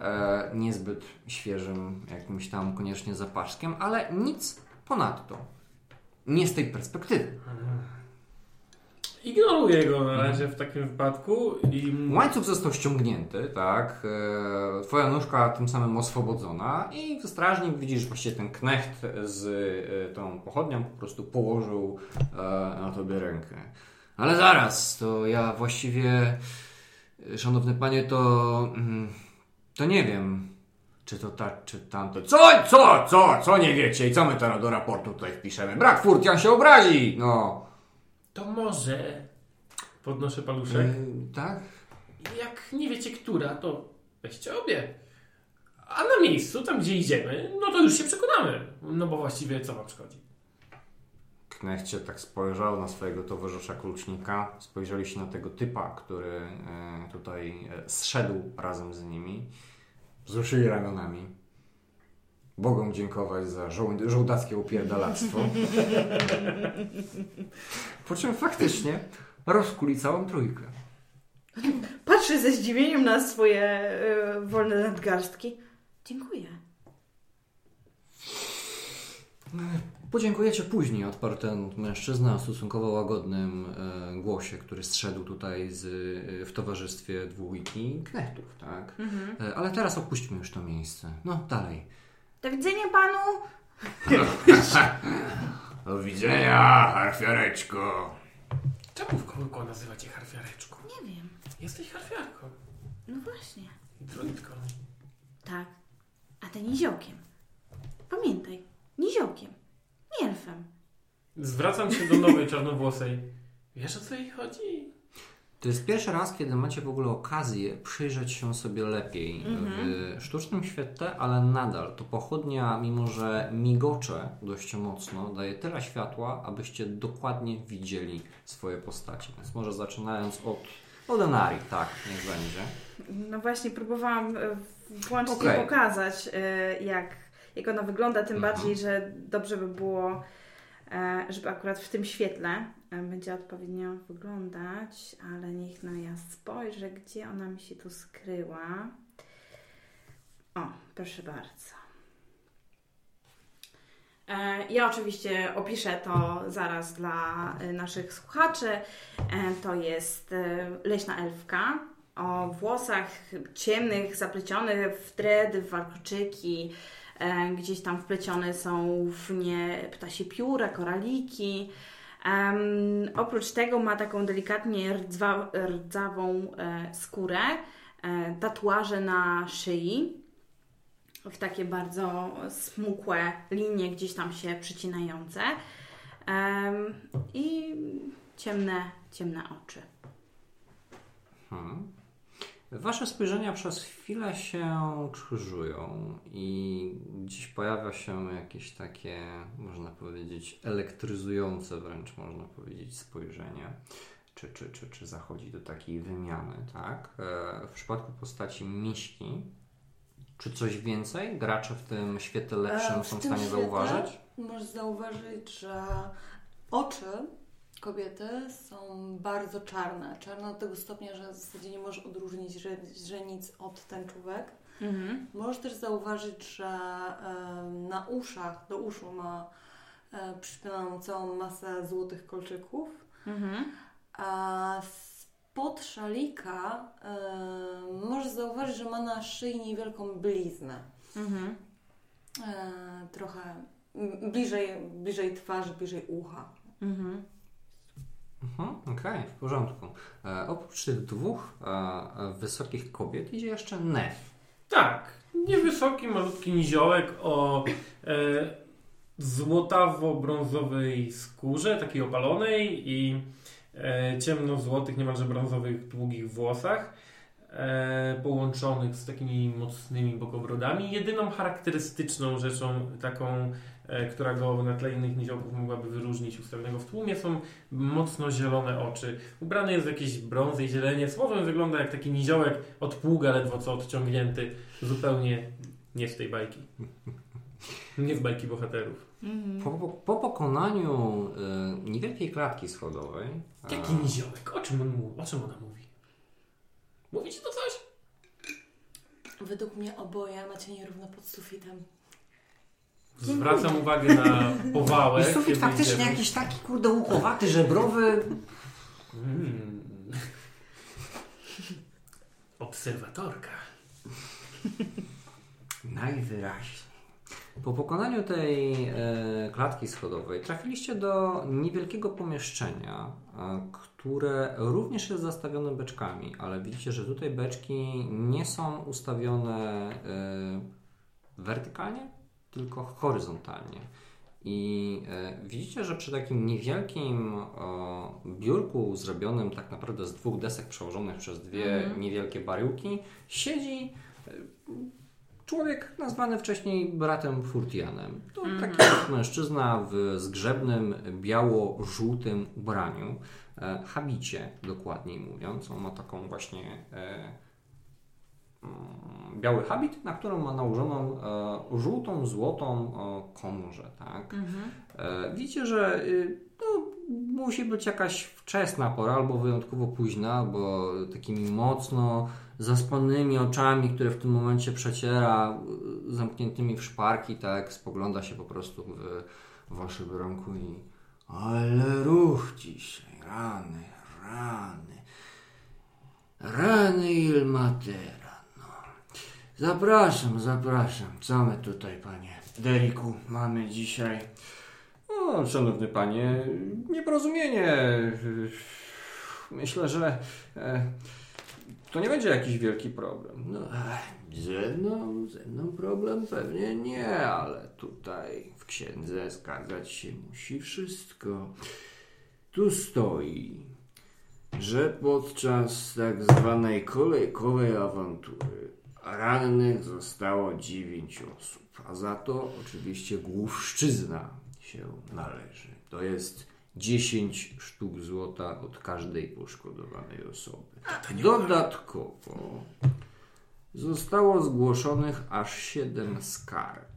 E, niezbyt świeżym jakimś tam koniecznie zapaszkiem, ale nic ponadto. Nie z tej perspektywy. Ignoruję go na razie w takim wypadku i... Łańcuch został ściągnięty, tak. E, Twoja nóżka tym samym oswobodzona i strażnik widzisz właściwie ten knecht z e, tą pochodnią po prostu położył na tobie rękę. Ale zaraz, to ja właściwie, szanowny panie, to mm, to nie wiem, czy to tak, czy tamto. Co, co, co, co nie wiecie i co my teraz do raportu tutaj wpiszemy? Brak furtian się obrazi, no. To może... Podnoszę paluszek. E, tak? Jak nie wiecie, która, to weźcie obie. A na miejscu, tam gdzie idziemy, no to już się przekonamy. No bo właściwie co wam szkodzi? Knecht się tak spojrzał na swojego towarzysza klucznika, spojrzeli się na tego typa, który e, tutaj e, zszedł razem z nimi. Wzruszyli ramionami. Bogom dziękować za żoł- żołdackie upierdalactwo. Po czym faktycznie rozkuli całą trójkę. Patrzy ze zdziwieniem na swoje e, wolne nadgarstki. Dziękuję. Podziękujecie później, odparł ten mężczyzna o stosunkowo łagodnym e, głosie, który zszedł tutaj z, e, w towarzystwie dwójki knechtów, tak? E, ale teraz opuśćmy już to miejsce. No, dalej. Do widzenia panu. Do widzenia, harfiareczko. Czemu w kogo nazywa cię harfiareczką? Nie wiem. Jesteś harfiarką. No właśnie. I druidką. Tak. A ty niziołkiem. Pamiętaj. Niziołkiem. Zwracam się do nowej czarnowłosej. Wiesz o co jej chodzi? To jest pierwszy raz, kiedy macie w ogóle okazję przyjrzeć się sobie lepiej w sztucznym świetle, ale nadal to pochodnia, mimo że migocze dość mocno, daje tyle światła, abyście dokładnie widzieli swoje postacie. Więc może zaczynając od Odenarii, tak, niech będzie. No właśnie, próbowałam e, włączyć Okej. i pokazać, e, jak, jak ona wygląda, tym Mhm. bardziej, że dobrze by było, e, żeby akurat w tym świetle e, będzie odpowiednio wyglądać, ale niech no ja spojrzę, gdzie ona mi się tu skryła. O, proszę bardzo. E, Ja oczywiście opiszę to zaraz dla naszych słuchaczy. To jest leśna elfka o włosach ciemnych, zaplecionych w dredy, w warkoczyki. E, Gdzieś tam wplecione są w nie ptasie pióra, koraliki. Em, oprócz tego ma taką delikatnie rdza, rdzawą e, skórę, e, tatuaże na szyi w takie bardzo smukłe linie gdzieś tam się przycinające i ciemne, ciemne oczy. Hmm. Wasze spojrzenia przez chwilę się krzyżują i gdzieś pojawia się jakieś takie, można powiedzieć, elektryzujące wręcz, można powiedzieć, spojrzenie. Czy, czy, czy, czy zachodzi do takiej wymiany, tak? E, W przypadku postaci miśki, czy coś więcej gracze w tym świetle lepszym E, w są w stanie zauważyć? Możesz zauważyć, że oczy kobiety są bardzo czarne. Czarne do tego stopnia, że w zasadzie nie możesz odróżnić źre- źrenic od tęczówek. Mhm. Możesz też zauważyć, że na uszach, do uszu ma e, przypinaną całą masę złotych kolczyków. Mhm. A spod szalika e, możesz zauważyć, że ma na szyi niewielką bliznę. Mhm. E, trochę bliżej, bliżej twarzy, bliżej ucha. Mhm. Mhm, Okej, w porządku. E, oprócz tych dwóch e, e, wysokich kobiet idzie jeszcze Nef. Tak, niewysoki, malutki niziołek o e, złotawo-brązowej skórze, takiej opalonej i e, ciemno-złotych, niemalże brązowych, długich włosach, e, połączonych z takimi mocnymi bokobrodami. Jedyną charakterystyczną rzeczą, taką, która go na tle innych niziołków mogłaby wyróżnić ustępnego w tłumie, są mocno zielone oczy. Ubrany jest w jakieś brązy i zielenie. Słowem wygląda jak taki niziołek od pługa ledwo co odciągnięty. Zupełnie nie z tej bajki. Nie z bajki bohaterów. Mhm. Po, po, po pokonaniu y, niewielkiej klatki schodowej. e, Jaki niziołek? O czym on mówi? O czym ona mówi? Mówi ci to coś? Według mnie oboje macie nierówno pod sufitem. Zwracam uwagę na powałek. I sufit faktycznie jakiś taki kurde łukowaty, żebrowy. Mm. Obserwatorka. Najwyraźniej. Po pokonaniu tej e, klatki schodowej trafiliście do niewielkiego pomieszczenia, e, które również jest zastawione beczkami, ale widzicie, że tutaj beczki nie są ustawione e, wertykalnie, tylko horyzontalnie. I e, widzicie, że przy takim niewielkim biurku zrobionym tak naprawdę z dwóch desek przełożonych przez dwie Mhm. niewielkie baryłki siedzi e, człowiek nazwany wcześniej bratem Furtianem. To taki mężczyzna w zgrzebnym, biało-żółtym ubraniu, e, habicie dokładniej mówiąc. On ma taką właśnie e, biały habit, na którym ma nałożoną e, żółtą, złotą e, komorę, tak? Mhm. E, widzicie, że y, no, musi być jakaś wczesna pora albo wyjątkowo późna, bo takimi mocno zaspanymi oczami, które w tym momencie przeciera, zamkniętymi w szparki, tak, spogląda się po prostu w wasze bramku i ale ruch dzisiaj, rany, rany, rany Ilmatera. Zapraszam, zapraszam. Co my tutaj, panie Deriku, mamy dzisiaj? O, szanowny panie, nieporozumienie. Myślę, że e, to nie będzie jakiś wielki problem. No, ze mną, ze mną problem pewnie nie, ale tutaj w księdze zgadzać się musi wszystko. Tu stoi, że podczas tak zwanej kolejkowej awantury rannych zostało dziewięć osób, a za to oczywiście główszczyzna się należy. To jest 10 sztuk złota od każdej poszkodowanej osoby. Dodatkowo zostało zgłoszonych aż 7 skarg.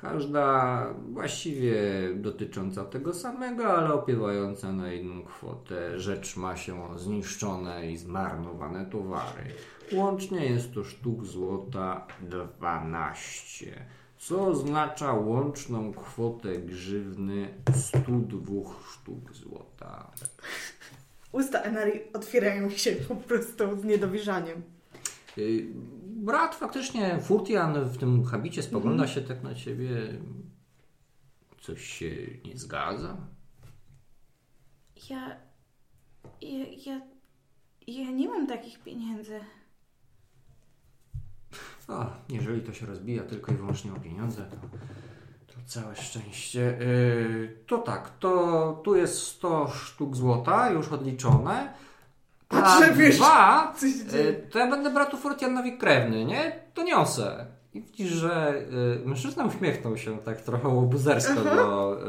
Każda właściwie dotycząca tego samego, ale opiewająca na inną kwotę. Rzecz ma się o zniszczone i zmarnowane towary. Łącznie jest to sztuk złota 12, co oznacza łączną kwotę grzywny 102 sztuk złota. Usta Enari otwierają się po prostu z niedowierzaniem. Brat faktycznie, Furtian w tym habicie spogląda się tak na ciebie. Coś się nie zgadza? Ja, ja, ja, ja nie mam takich pieniędzy. A, jeżeli to się rozbija tylko i wyłącznie o pieniądze, to, to całe szczęście. Yy, to tak, to tu jest 100 sztuk złota już odliczone. A Patrzę, wiesz, dwa, yy, to ja będę bratu Furtianowi krewny, nie? To niosę. I widzisz, że yy, mężczyzna uśmiechnął się tak trochę łobuzersko do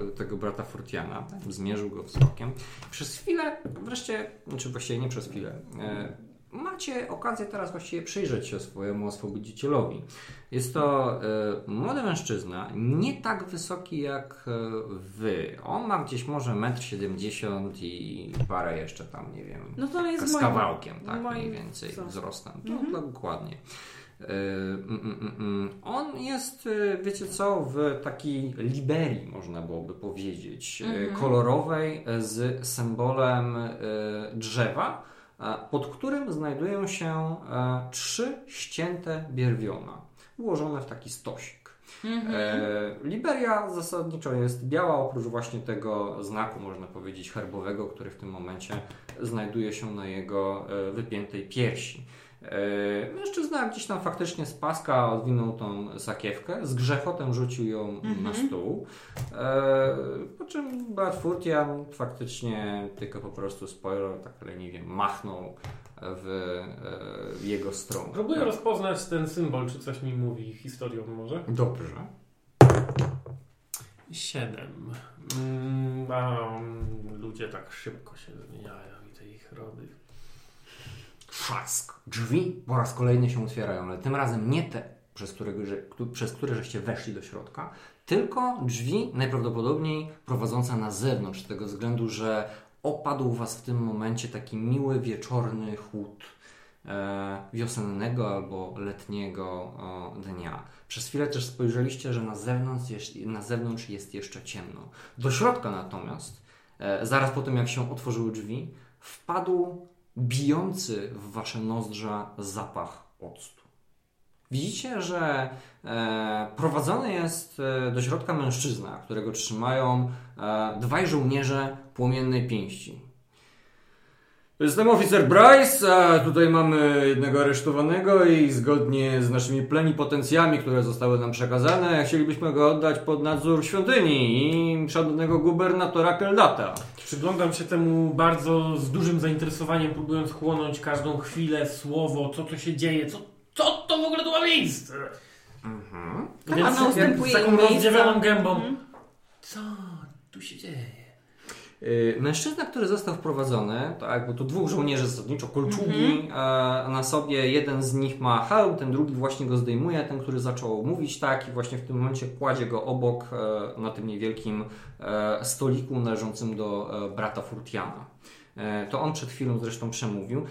yy, tego brata Furtiana. Tak, zmierzył go wzrokiem. Przez chwilę, wreszcie, znaczy właściwie nie przez chwilę, yy, macie okazję teraz właściwie przyjrzeć się swojemu oswobodzicielowi. Jest to e, młody mężczyzna, nie tak wysoki jak e, wy. On ma gdzieś może 1,70 m i parę jeszcze tam, nie wiem, No to jest z moim- kawałkiem, tak moim mniej więcej wzrostem. wzrostem. No, dokładnie. E, mm, mm, mm. On jest, wiecie co, w takiej liberii, można byłoby powiedzieć, e, kolorowej z symbolem drzewa, pod którym znajdują się e, trzy ścięte bierwiona, ułożone w taki stosik. E, Liberia zasadniczo jest biała, oprócz właśnie tego znaku, można powiedzieć, herbowego, który w tym momencie znajduje się na jego e, wypiętej piersi. E, Mężczyzna gdzieś tam faktycznie z paska odwinął tą sakiewkę, z grzechotem rzucił ją na stół, e, po czym brat Furtian faktycznie tylko po prostu spojrzał, tak leniwie machnął w e, jego stronę. Próbuję rozpoznać ten symbol, czy coś mi mówi historią może. Dobrze. Siedem. Mm, a, mm, ludzie tak szybko się zmieniają i te ich rody. Trzask. Drzwi po raz kolejny się otwierają, ale tym razem nie te, przez, którego, że, przez które żeście weszli do środka, tylko drzwi najprawdopodobniej prowadzące na zewnątrz, z tego względu, że opadł Was w tym momencie taki miły wieczorny chłód e, wiosennego albo letniego e, dnia. Przez chwilę też spojrzeliście, że na zewnątrz jest, na zewnątrz jest jeszcze ciemno. Do środka natomiast, e, zaraz po tym jak się otworzyły drzwi, wpadł bijący w wasze nozdrza zapach octu. Widzicie, że e, prowadzony jest e, do środka mężczyzna, którego trzymają e, dwaj żołnierze płomiennej pięści. Jestem oficer Bryce, a tutaj mamy jednego aresztowanego i zgodnie z naszymi plenipotencjami, które zostały nam przekazane, chcielibyśmy go oddać pod nadzór świątyni i szanownego gubernatora Keldata. Przyglądam się temu bardzo z dużym zainteresowaniem, próbując chłonąć każdą chwilę, słowo, co to się dzieje, co, co to w ogóle tu ma miejsce. Mhm. Tam Więc ustępuje z taką rozdziawioną gębą. Mhm. Co tu się dzieje? Y, Mężczyzna, który został wprowadzony, tak, bo tu dwóch żołnierzy zasadniczo, kolczugi e, na sobie, jeden z nich ma hełm, ten drugi właśnie go zdejmuje, ten, który zaczął mówić tak i właśnie w tym momencie kładzie go obok e, na tym niewielkim e, stoliku należącym do e, brata Furtiana. To on przed chwilą zresztą przemówił.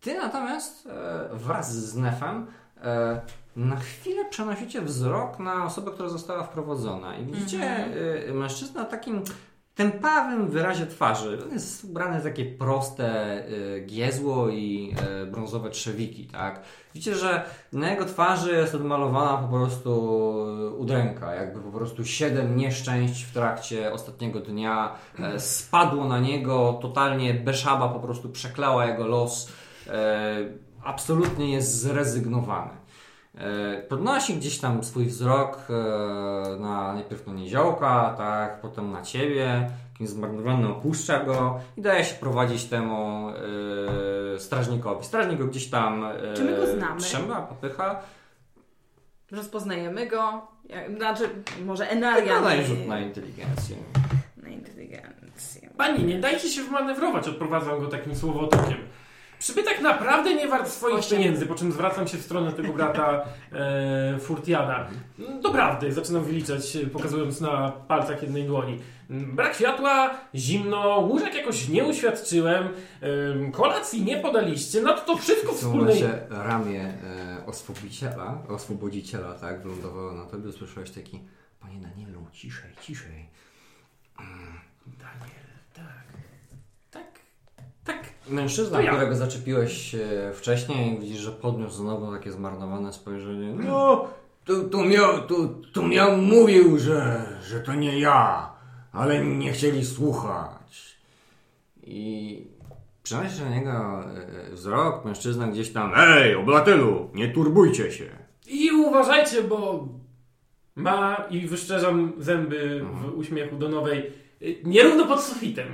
Ty natomiast wraz z Nefem na chwilę przenosicie wzrok na osobę, która została wprowadzona i widzicie e, mężczyznę o takim tępawym wyrazie twarzy. On jest ubrany w takie proste y, giezło i y, brązowe trzewiki, tak? Widzicie, że na jego twarzy jest odmalowana po prostu y, udręka, jakby po prostu siedem nieszczęść w trakcie ostatniego dnia e, spadło na niego, totalnie beszaba po prostu przeklała jego los, e, absolutnie jest zrezygnowany. E, Podnosi gdzieś tam swój wzrok e, na najpierw na niziołka, tak, potem na ciebie, takim zmarnowanym opuszcza go i daje się prowadzić temu e, strażnikowi. Strażnik go gdzieś tam e, Czy my go znamy? trzyma, popycha. Rozpoznajemy go. Znaczy, może Enaria. Wykonaj nie- rzut na inteligencję. na inteligencję. Pani, nie dajcie się wmanewrować, odprowadzam go takim słowotokiem. Przybytek naprawdę nie wart swoich Osiem. pieniędzy, po czym zwracam się w stronę tego brata e, Furtiana. Doprawdy, zaczynam wyliczać, e, pokazując na palcach jednej dłoni. Mm, Brak światła, zimno, łóżek jakoś nie uświadczyłem, em, kolacji nie podaliście, no to to wszystko W tym wspólnej... momencie ramię e, oswobodziciela, oswobodziciela, tak, wylądowało na tobie, usłyszałeś taki Panie Danielu, ciszej, ciszej. Daniel, tak, tak, tak. Mężczyzna, ja. którego zaczepiłeś e, wcześniej, widzisz, że podniósł znowu takie zmarnowane spojrzenie. No, Tu, tu, miał, tu, tu miał mówił, że, że to nie ja, ale nie chcieli słuchać. i przenosisz na niego e, wzrok, mężczyzna gdzieś tam. Ej, obywatelu, nie turbujcie się. I uważajcie, bo ma i wyszczerzam zęby w uśmiechu do nowej nierówno pod sufitem.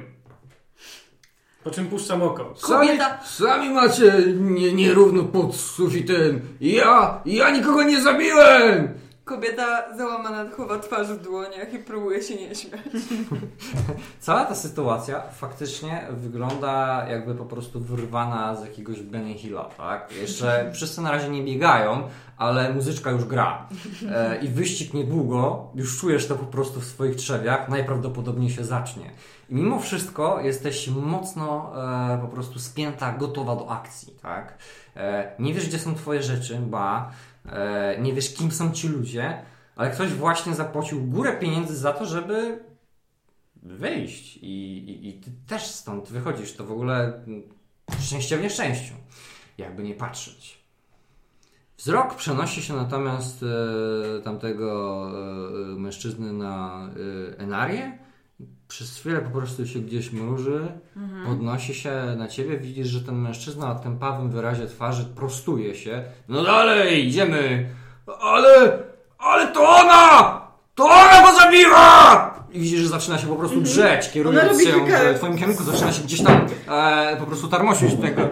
Po czym puszczam oko. Sami, Kobieta- sami macie nie, nierówno pod sufitem. Ja, ja nikogo nie zabiłem! Kobieta załamana chowa twarz w dłoniach i próbuje się nie śmiać. Cała ta sytuacja faktycznie wygląda jakby po prostu wyrwana z jakiegoś Benny Hilla, tak? Jeszcze wszyscy na razie nie biegają, ale muzyczka już gra. E, I wyścig niedługo, już czujesz to po prostu w swoich trzewiach, najprawdopodobniej się zacznie. I mimo wszystko jesteś mocno e, po prostu spięta, gotowa do akcji, tak? E, nie wiesz, gdzie są twoje rzeczy, ba, nie wiesz, kim są ci ludzie, ale ktoś właśnie zapłacił górę pieniędzy za to, żeby wyjść i, i, i ty też stąd wychodzisz. To w ogóle szczęście w nieszczęściu, jakby nie patrzeć. Wzrok przenosi się natomiast e, tamtego e, mężczyzny na e, Enarię. Przez chwilę po prostu się gdzieś mruży, podnosi się na ciebie, widzisz, że ten mężczyzna o tępawym wyrazie twarzy prostuje się. No dalej, idziemy! Ale, ale to ona! To ona go zabiła! I widzisz, że zaczyna się po prostu drzeć, kierując się w twoim kierunku, zaczyna się gdzieś tam e, po prostu tarmosić tego.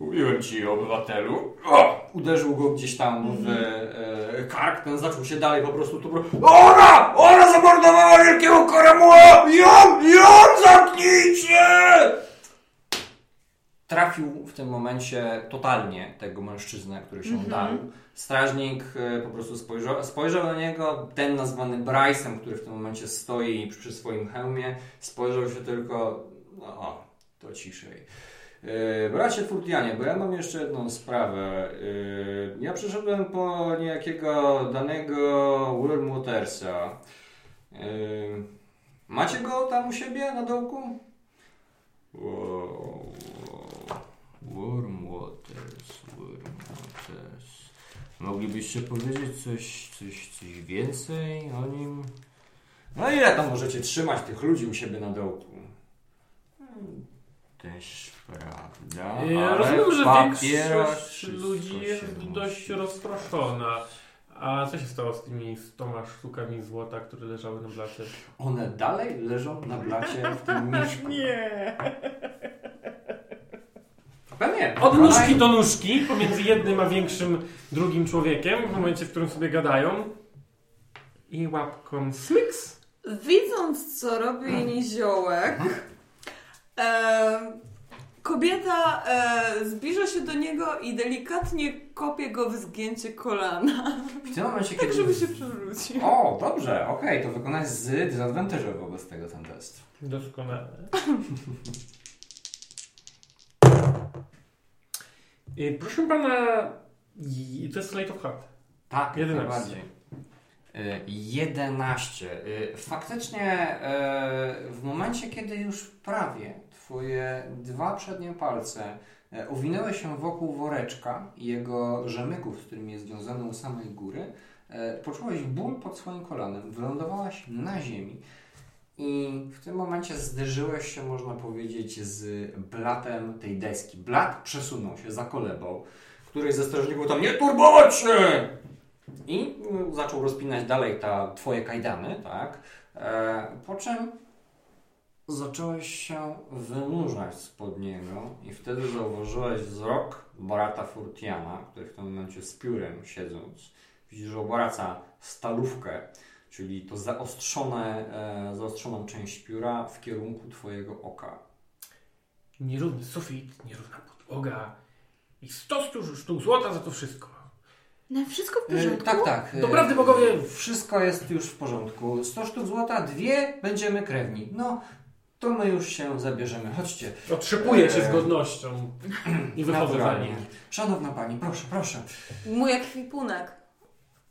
Mówiłem ci, obywatelu. O! Uderzył go gdzieś tam w e, kark, ten zaczął się dalej po prostu tu... Ona! Ona zamordowała wielkiego koramuła! Ją! Ją zamknijcie! Trafił w tym momencie totalnie tego mężczyznę, który się udarł. Strażnik e, po prostu spojrzał, spojrzał na niego, ten nazwany Bryce'em, który w tym momencie stoi przy, swoim hełmie, spojrzał się tylko, o, to ciszej. Yy, bracie Furtianie, bo ja mam jeszcze jedną sprawę. Yy, ja przyszedłem po niejakiego danego Wormwatersa. Yy, macie go tam u siebie na dołku? Wow, Wormwaters, Wormwaters. Moglibyście powiedzieć coś, coś, coś więcej o nim? No ile tam możecie trzymać tych ludzi u siebie na dołku? Hmm, Też prawda. Ja ale rozumiem, że większość ludzi jest dość musi- rozproszona. A co się stało z tymi 100 sztukami złota, które leżały na blacie? One dalej leżą na blacie w tym mieszku. Nie! Pewnie. Od nóżki do nóżki, pomiędzy jednym a większym drugim człowiekiem, w momencie, w którym sobie gadają. I łapką smiks. Widząc, co robi niziołek, E, kobieta e, zbliża się do niego i delikatnie kopie go w zgięcie kolana, W tym momencie, tak kiedy... żeby się przewrócił. O, dobrze, okej, to wykonaj z disadvantage'em wobec tego ten test. Doskonale. Y, Proszę pana, i- to jest Light of Heart. Tak, 11. najbardziej. Y, 11. Y, Faktycznie y, w momencie, kiedy już prawie twoje dwa przednie palce y, owinęły się wokół woreczka i jego rzemyków, z którymi jest związany u samej góry, y, poczułeś ból pod swoim kolanem, wylądowałaś na ziemi i w tym momencie zderzyłeś się, można powiedzieć, z blatem tej deski. Blat przesunął się, zakolebał. Któryś ze strażników tam nie turbować się! I mm, zaczął rozpinać dalej ta twoje kajdany, tak? E, po czym zacząłeś się wynurzać spod niego i wtedy zauważyłeś wzrok Barata Furtiana, który w tym momencie z piórem siedząc, widzisz, że obraca stalówkę, czyli to zaostrzone, e, zaostrzoną część pióra w kierunku twojego oka. Nierówny sufit, nierówna podłoga i 100 sztuk- złota za to wszystko. No wszystko w E, porządku? tak, tak. e, Doprawdy bogowie! Wszystko jest już w porządku. 100 sztuk złota, dwie będziemy krewni. No, to my już się zabierzemy. Chodźcie. Otrzepuję cię z godnością i nim. Szanowna pani, proszę, proszę. Mój ekwipunek.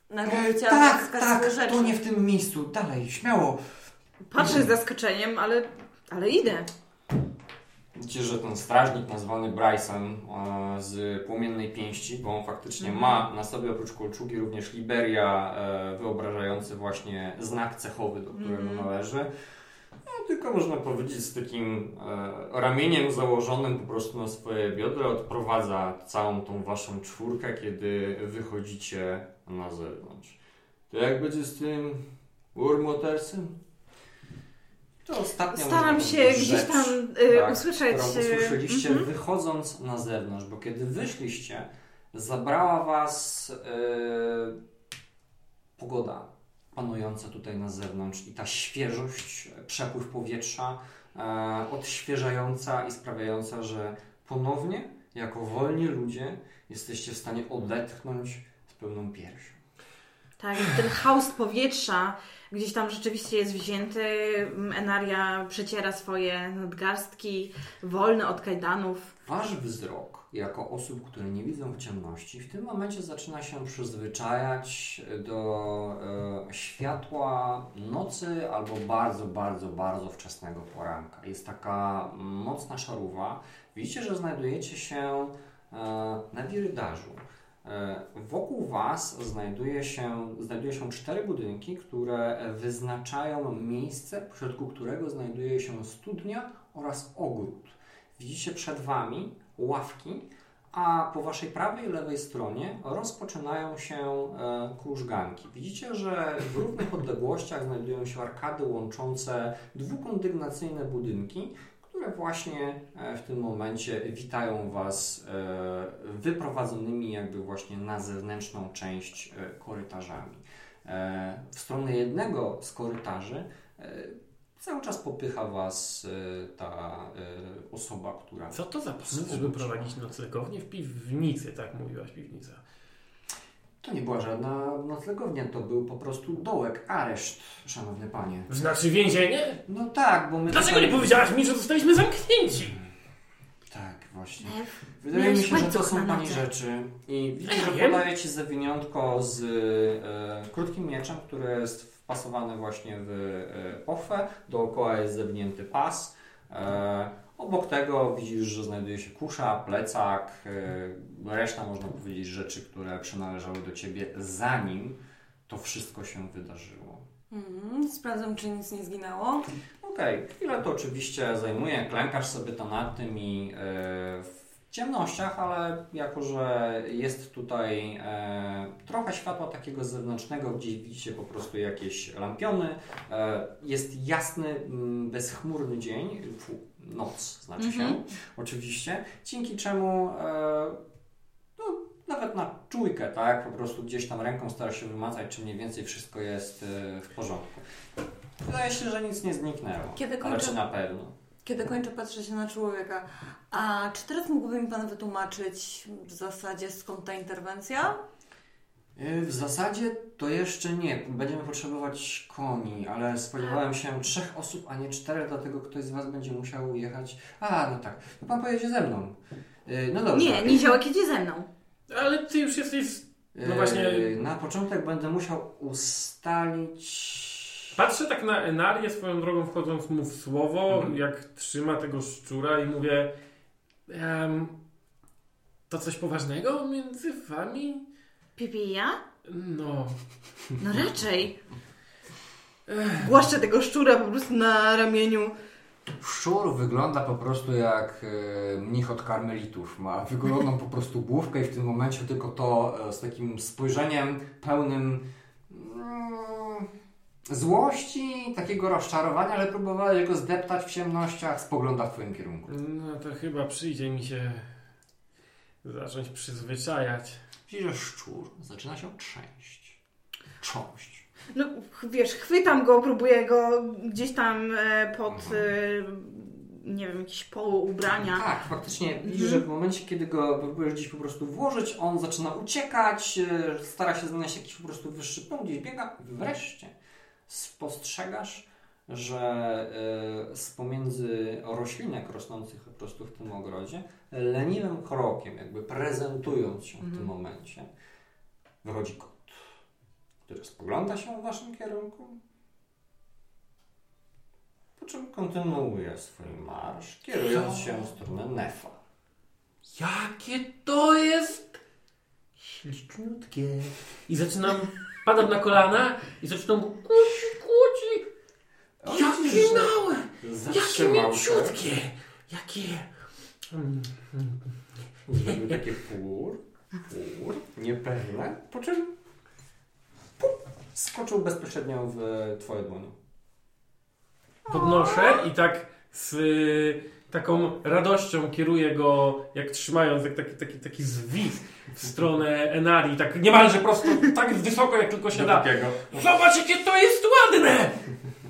Najpierw E, tak, tak, rzeczy. to nie w tym miejscu. Dalej, śmiało. Patrzę z zaskoczeniem, ale, ale idę. Widzicie, że ten strażnik nazwany Bryson e, z płomiennej pięści, bo on faktycznie Mhm. ma na sobie oprócz kolczugi również Liberia e, wyobrażający właśnie znak cechowy, do którego Mhm. należy. No, tylko można powiedzieć z takim e, ramieniem założonym po prostu na swoje biodra odprowadza całą tą waszą czwórkę, kiedy wychodzicie na zewnątrz. To jak będzie z tym Urmotersem? To ostatnia Staram się gdzieś rzecz tam y, tak, usłyszeć. y, usłyszeliście mhm. wychodząc na zewnątrz, bo kiedy wyszliście, zabrała was e, pogoda panująca tutaj na zewnątrz i ta świeżość, przepływ powietrza e, odświeżająca i sprawiająca, że ponownie, jako wolni ludzie, jesteście w stanie odetchnąć z pełną piersią. Tak, ten haust powietrza gdzieś tam rzeczywiście jest wzięty. Enaria przeciera swoje nadgarstki, wolny od kajdanów. Wasz wzrok, jako osób, które nie widzą w ciemności, w tym momencie zaczyna się przyzwyczajać do e, światła nocy albo bardzo, bardzo, bardzo wczesnego poranka. Jest taka mocna szarówa. Widzicie, że znajdujecie się e, na wirydarzu. E, Wokół Was znajduje się, znajduje się cztery budynki, które wyznaczają miejsce, w środku którego znajduje się studnia oraz ogród. Widzicie przed Wami ławki, a po Waszej prawej i lewej stronie rozpoczynają się e, krużganki. Widzicie, że w równych odległościach znajdują się arkady łączące dwukondygnacyjne budynki, które właśnie e, w tym momencie witają Was e, wyprowadzonymi jakby właśnie na zewnętrzną część korytarzami. W stronę jednego z korytarzy cały czas popycha Was e, ta e, osoba, która... Co to za pomysł, żeby prowadzić noclegownię w piwnicy, tak mówiłaś piwnica. To nie była żadna noclegownia, to był po prostu dołek, areszt, szanowny panie. Znaczy więzienie? No tak, bo my... Dlaczego tutaj- nie powiedziałaś mi, że zostaliśmy zamknięci? Tak, właśnie. Wydaje mi się, że to są Pani rzeczy i widzę, że podaje Ci zawiniątko z e, krótkim mieczem, który jest wpasowany właśnie w e, pochwę. Dookoła jest zawinięty pas. E, obok tego widzisz, że znajduje się kusza, plecak, e, reszta można powiedzieć rzeczy, które przynależały do Ciebie zanim to wszystko się wydarzyło. Mhm, sprawdzam, czy nic nie zginęło. Okej, chwilę to oczywiście zajmuje, klękasz sobie to nad tym i e, w ciemnościach, ale jako, że jest tutaj e, trochę światła takiego zewnętrznego, gdzie widzicie po prostu jakieś lampiony, e, jest jasny, mm, bezchmurny dzień, noc znaczy się, Mhm. oczywiście, dzięki czemu e, no, nawet na czujkę, tak, po prostu gdzieś tam ręką starasz się wymacać, czy mniej więcej wszystko jest e, w porządku. Wydaje się, że nic nie zniknęło. Kiedy Ale kończę- czy na pewno? Kiedy kończę, patrzę się na człowieka. A czy teraz mógłby mi Pan wytłumaczyć w zasadzie skąd ta interwencja? Y, W zasadzie to jeszcze nie. Będziemy potrzebować koni, ale spodziewałem się trzech osób, a nie czterech, dlatego ktoś z Was będzie musiał jechać. A, no tak. To Pan pojedzie ze mną. Y, No dobrze. Nie, Niziołek jedzie ze mną. Ale ty już jesteś... no Y, właśnie- Na początek będę musiał ustalić. Patrzę tak na Enarię swoją drogą wchodząc mu w słowo, Mhm. jak trzyma tego szczura i mówię to coś poważnego między wami? Pipi i ja? No. No raczej. Głaszczę tego szczura po prostu na ramieniu. Szczur wygląda po prostu jak e, mnich od karmelitów. Ma wygodną po prostu główkę i w tym momencie tylko to e, z takim spojrzeniem pełnym mm, złości, takiego rozczarowania, ale próbowałeś go zdeptać w ciemnościach, spogląda w Twoim kierunku. No to chyba przyjdzie mi się zacząć przyzwyczajać. Widzisz, że szczur zaczyna się trzęść. Trząść. No wiesz, chwytam go, próbuję go gdzieś tam e, pod, e, nie wiem, jakieś poły ubrania. Tak, faktycznie widzisz, że w momencie, kiedy go próbujesz gdzieś po prostu włożyć, on zaczyna uciekać, e, stara się znaleźć jakiś po prostu wyższy punkt, gdzieś biega. Wreszcie spostrzegasz, że z pomiędzy roślinek rosnących po prostu w tym ogrodzie, leniwym krokiem, jakby prezentując się w tym Mhm. momencie, wychodzi kot, który spogląda się w waszym kierunku, po czym kontynuuje swój marsz, kierując się w stronę Nefa. Jakie to jest śliczniutkie. I zaczynam, padam na kolana i zaczynam go kłócić, kłócić. Jakie małe, jakie mięciutkie, jakie... Zrobił takie pór, pór, niepewne, po czym pup, skoczył bezpośrednio w twoje dłonie. Podnoszę i tak z taką radością kieruję go, jak trzymając jak taki, taki, taki zwis w stronę Enarii, tak niemalże prosto, tak wysoko jak tylko się da. Zobacz jakie to jest ładne!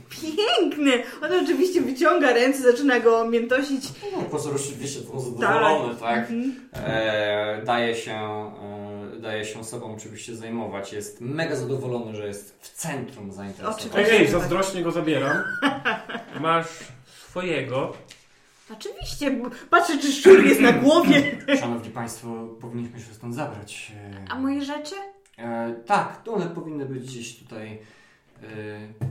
Piękny! On oczywiście wyciąga ręce, zaczyna go miętosić. No, pozór oczywiście był zadowolony, tak? Mhm. E, daje, się, e, daje się sobą oczywiście zajmować. Jest mega zadowolony, że jest w centrum zainteresowania. Oczywiście. Ej, ej, zazdrośnie go zabieram. Masz swojego. Oczywiście, bo patrzę, czy szczur jest na głowie. Szanowni Państwo, powinniśmy się stąd zabrać. E, A moje rzeczy? E, tak, to one powinny być gdzieś tutaj.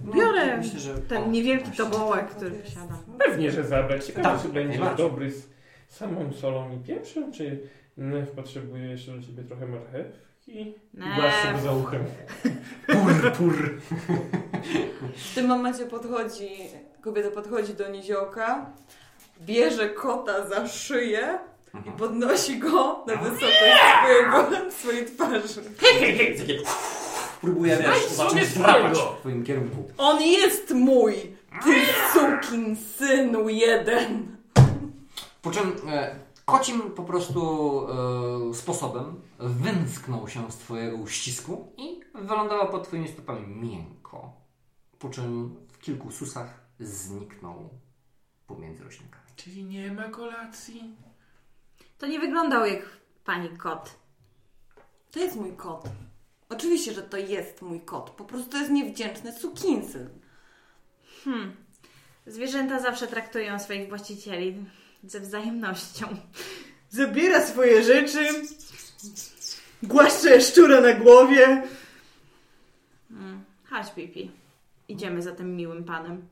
No, Biorę myślę, że, Ten o, niewielki tobołek, który posiadam. Pewnie, że zabrać. Ciekawe, Tak, czy będzie dobry z samą solą i pieprzem, czy Nef potrzebuje jeszcze do ciebie trochę marchewki? I Głaszczę go za uchem. Pur, pur. W tym momencie podchodzi, kobieta podchodzi do niziołka, bierze kota za szyję i Mhm. podnosi go na wysokość swojego, swojej twarzy. Znajdź wiesz, sobie zacząć drapać swojego. w twoim kierunku. On jest mój! Ty sukin synu jeden! Po czym e, kocim po prostu e, sposobem wymsknął się z twojego uścisku i wylądował pod twoimi stopami miękko. Po czym w kilku susach zniknął pomiędzy roślinkami. Czyli nie ma kolacji? To nie wyglądał jak pani kot. To jest mój kot. Oczywiście, że to jest mój kot. Po prostu to jest niewdzięczny sukinsyn. Hmm. Zwierzęta zawsze traktują swoich właścicieli ze wzajemnością. Zabiera swoje rzeczy, głaszcze szczura na głowie. Hmm. Chodź, Pipi. Idziemy za tym miłym panem.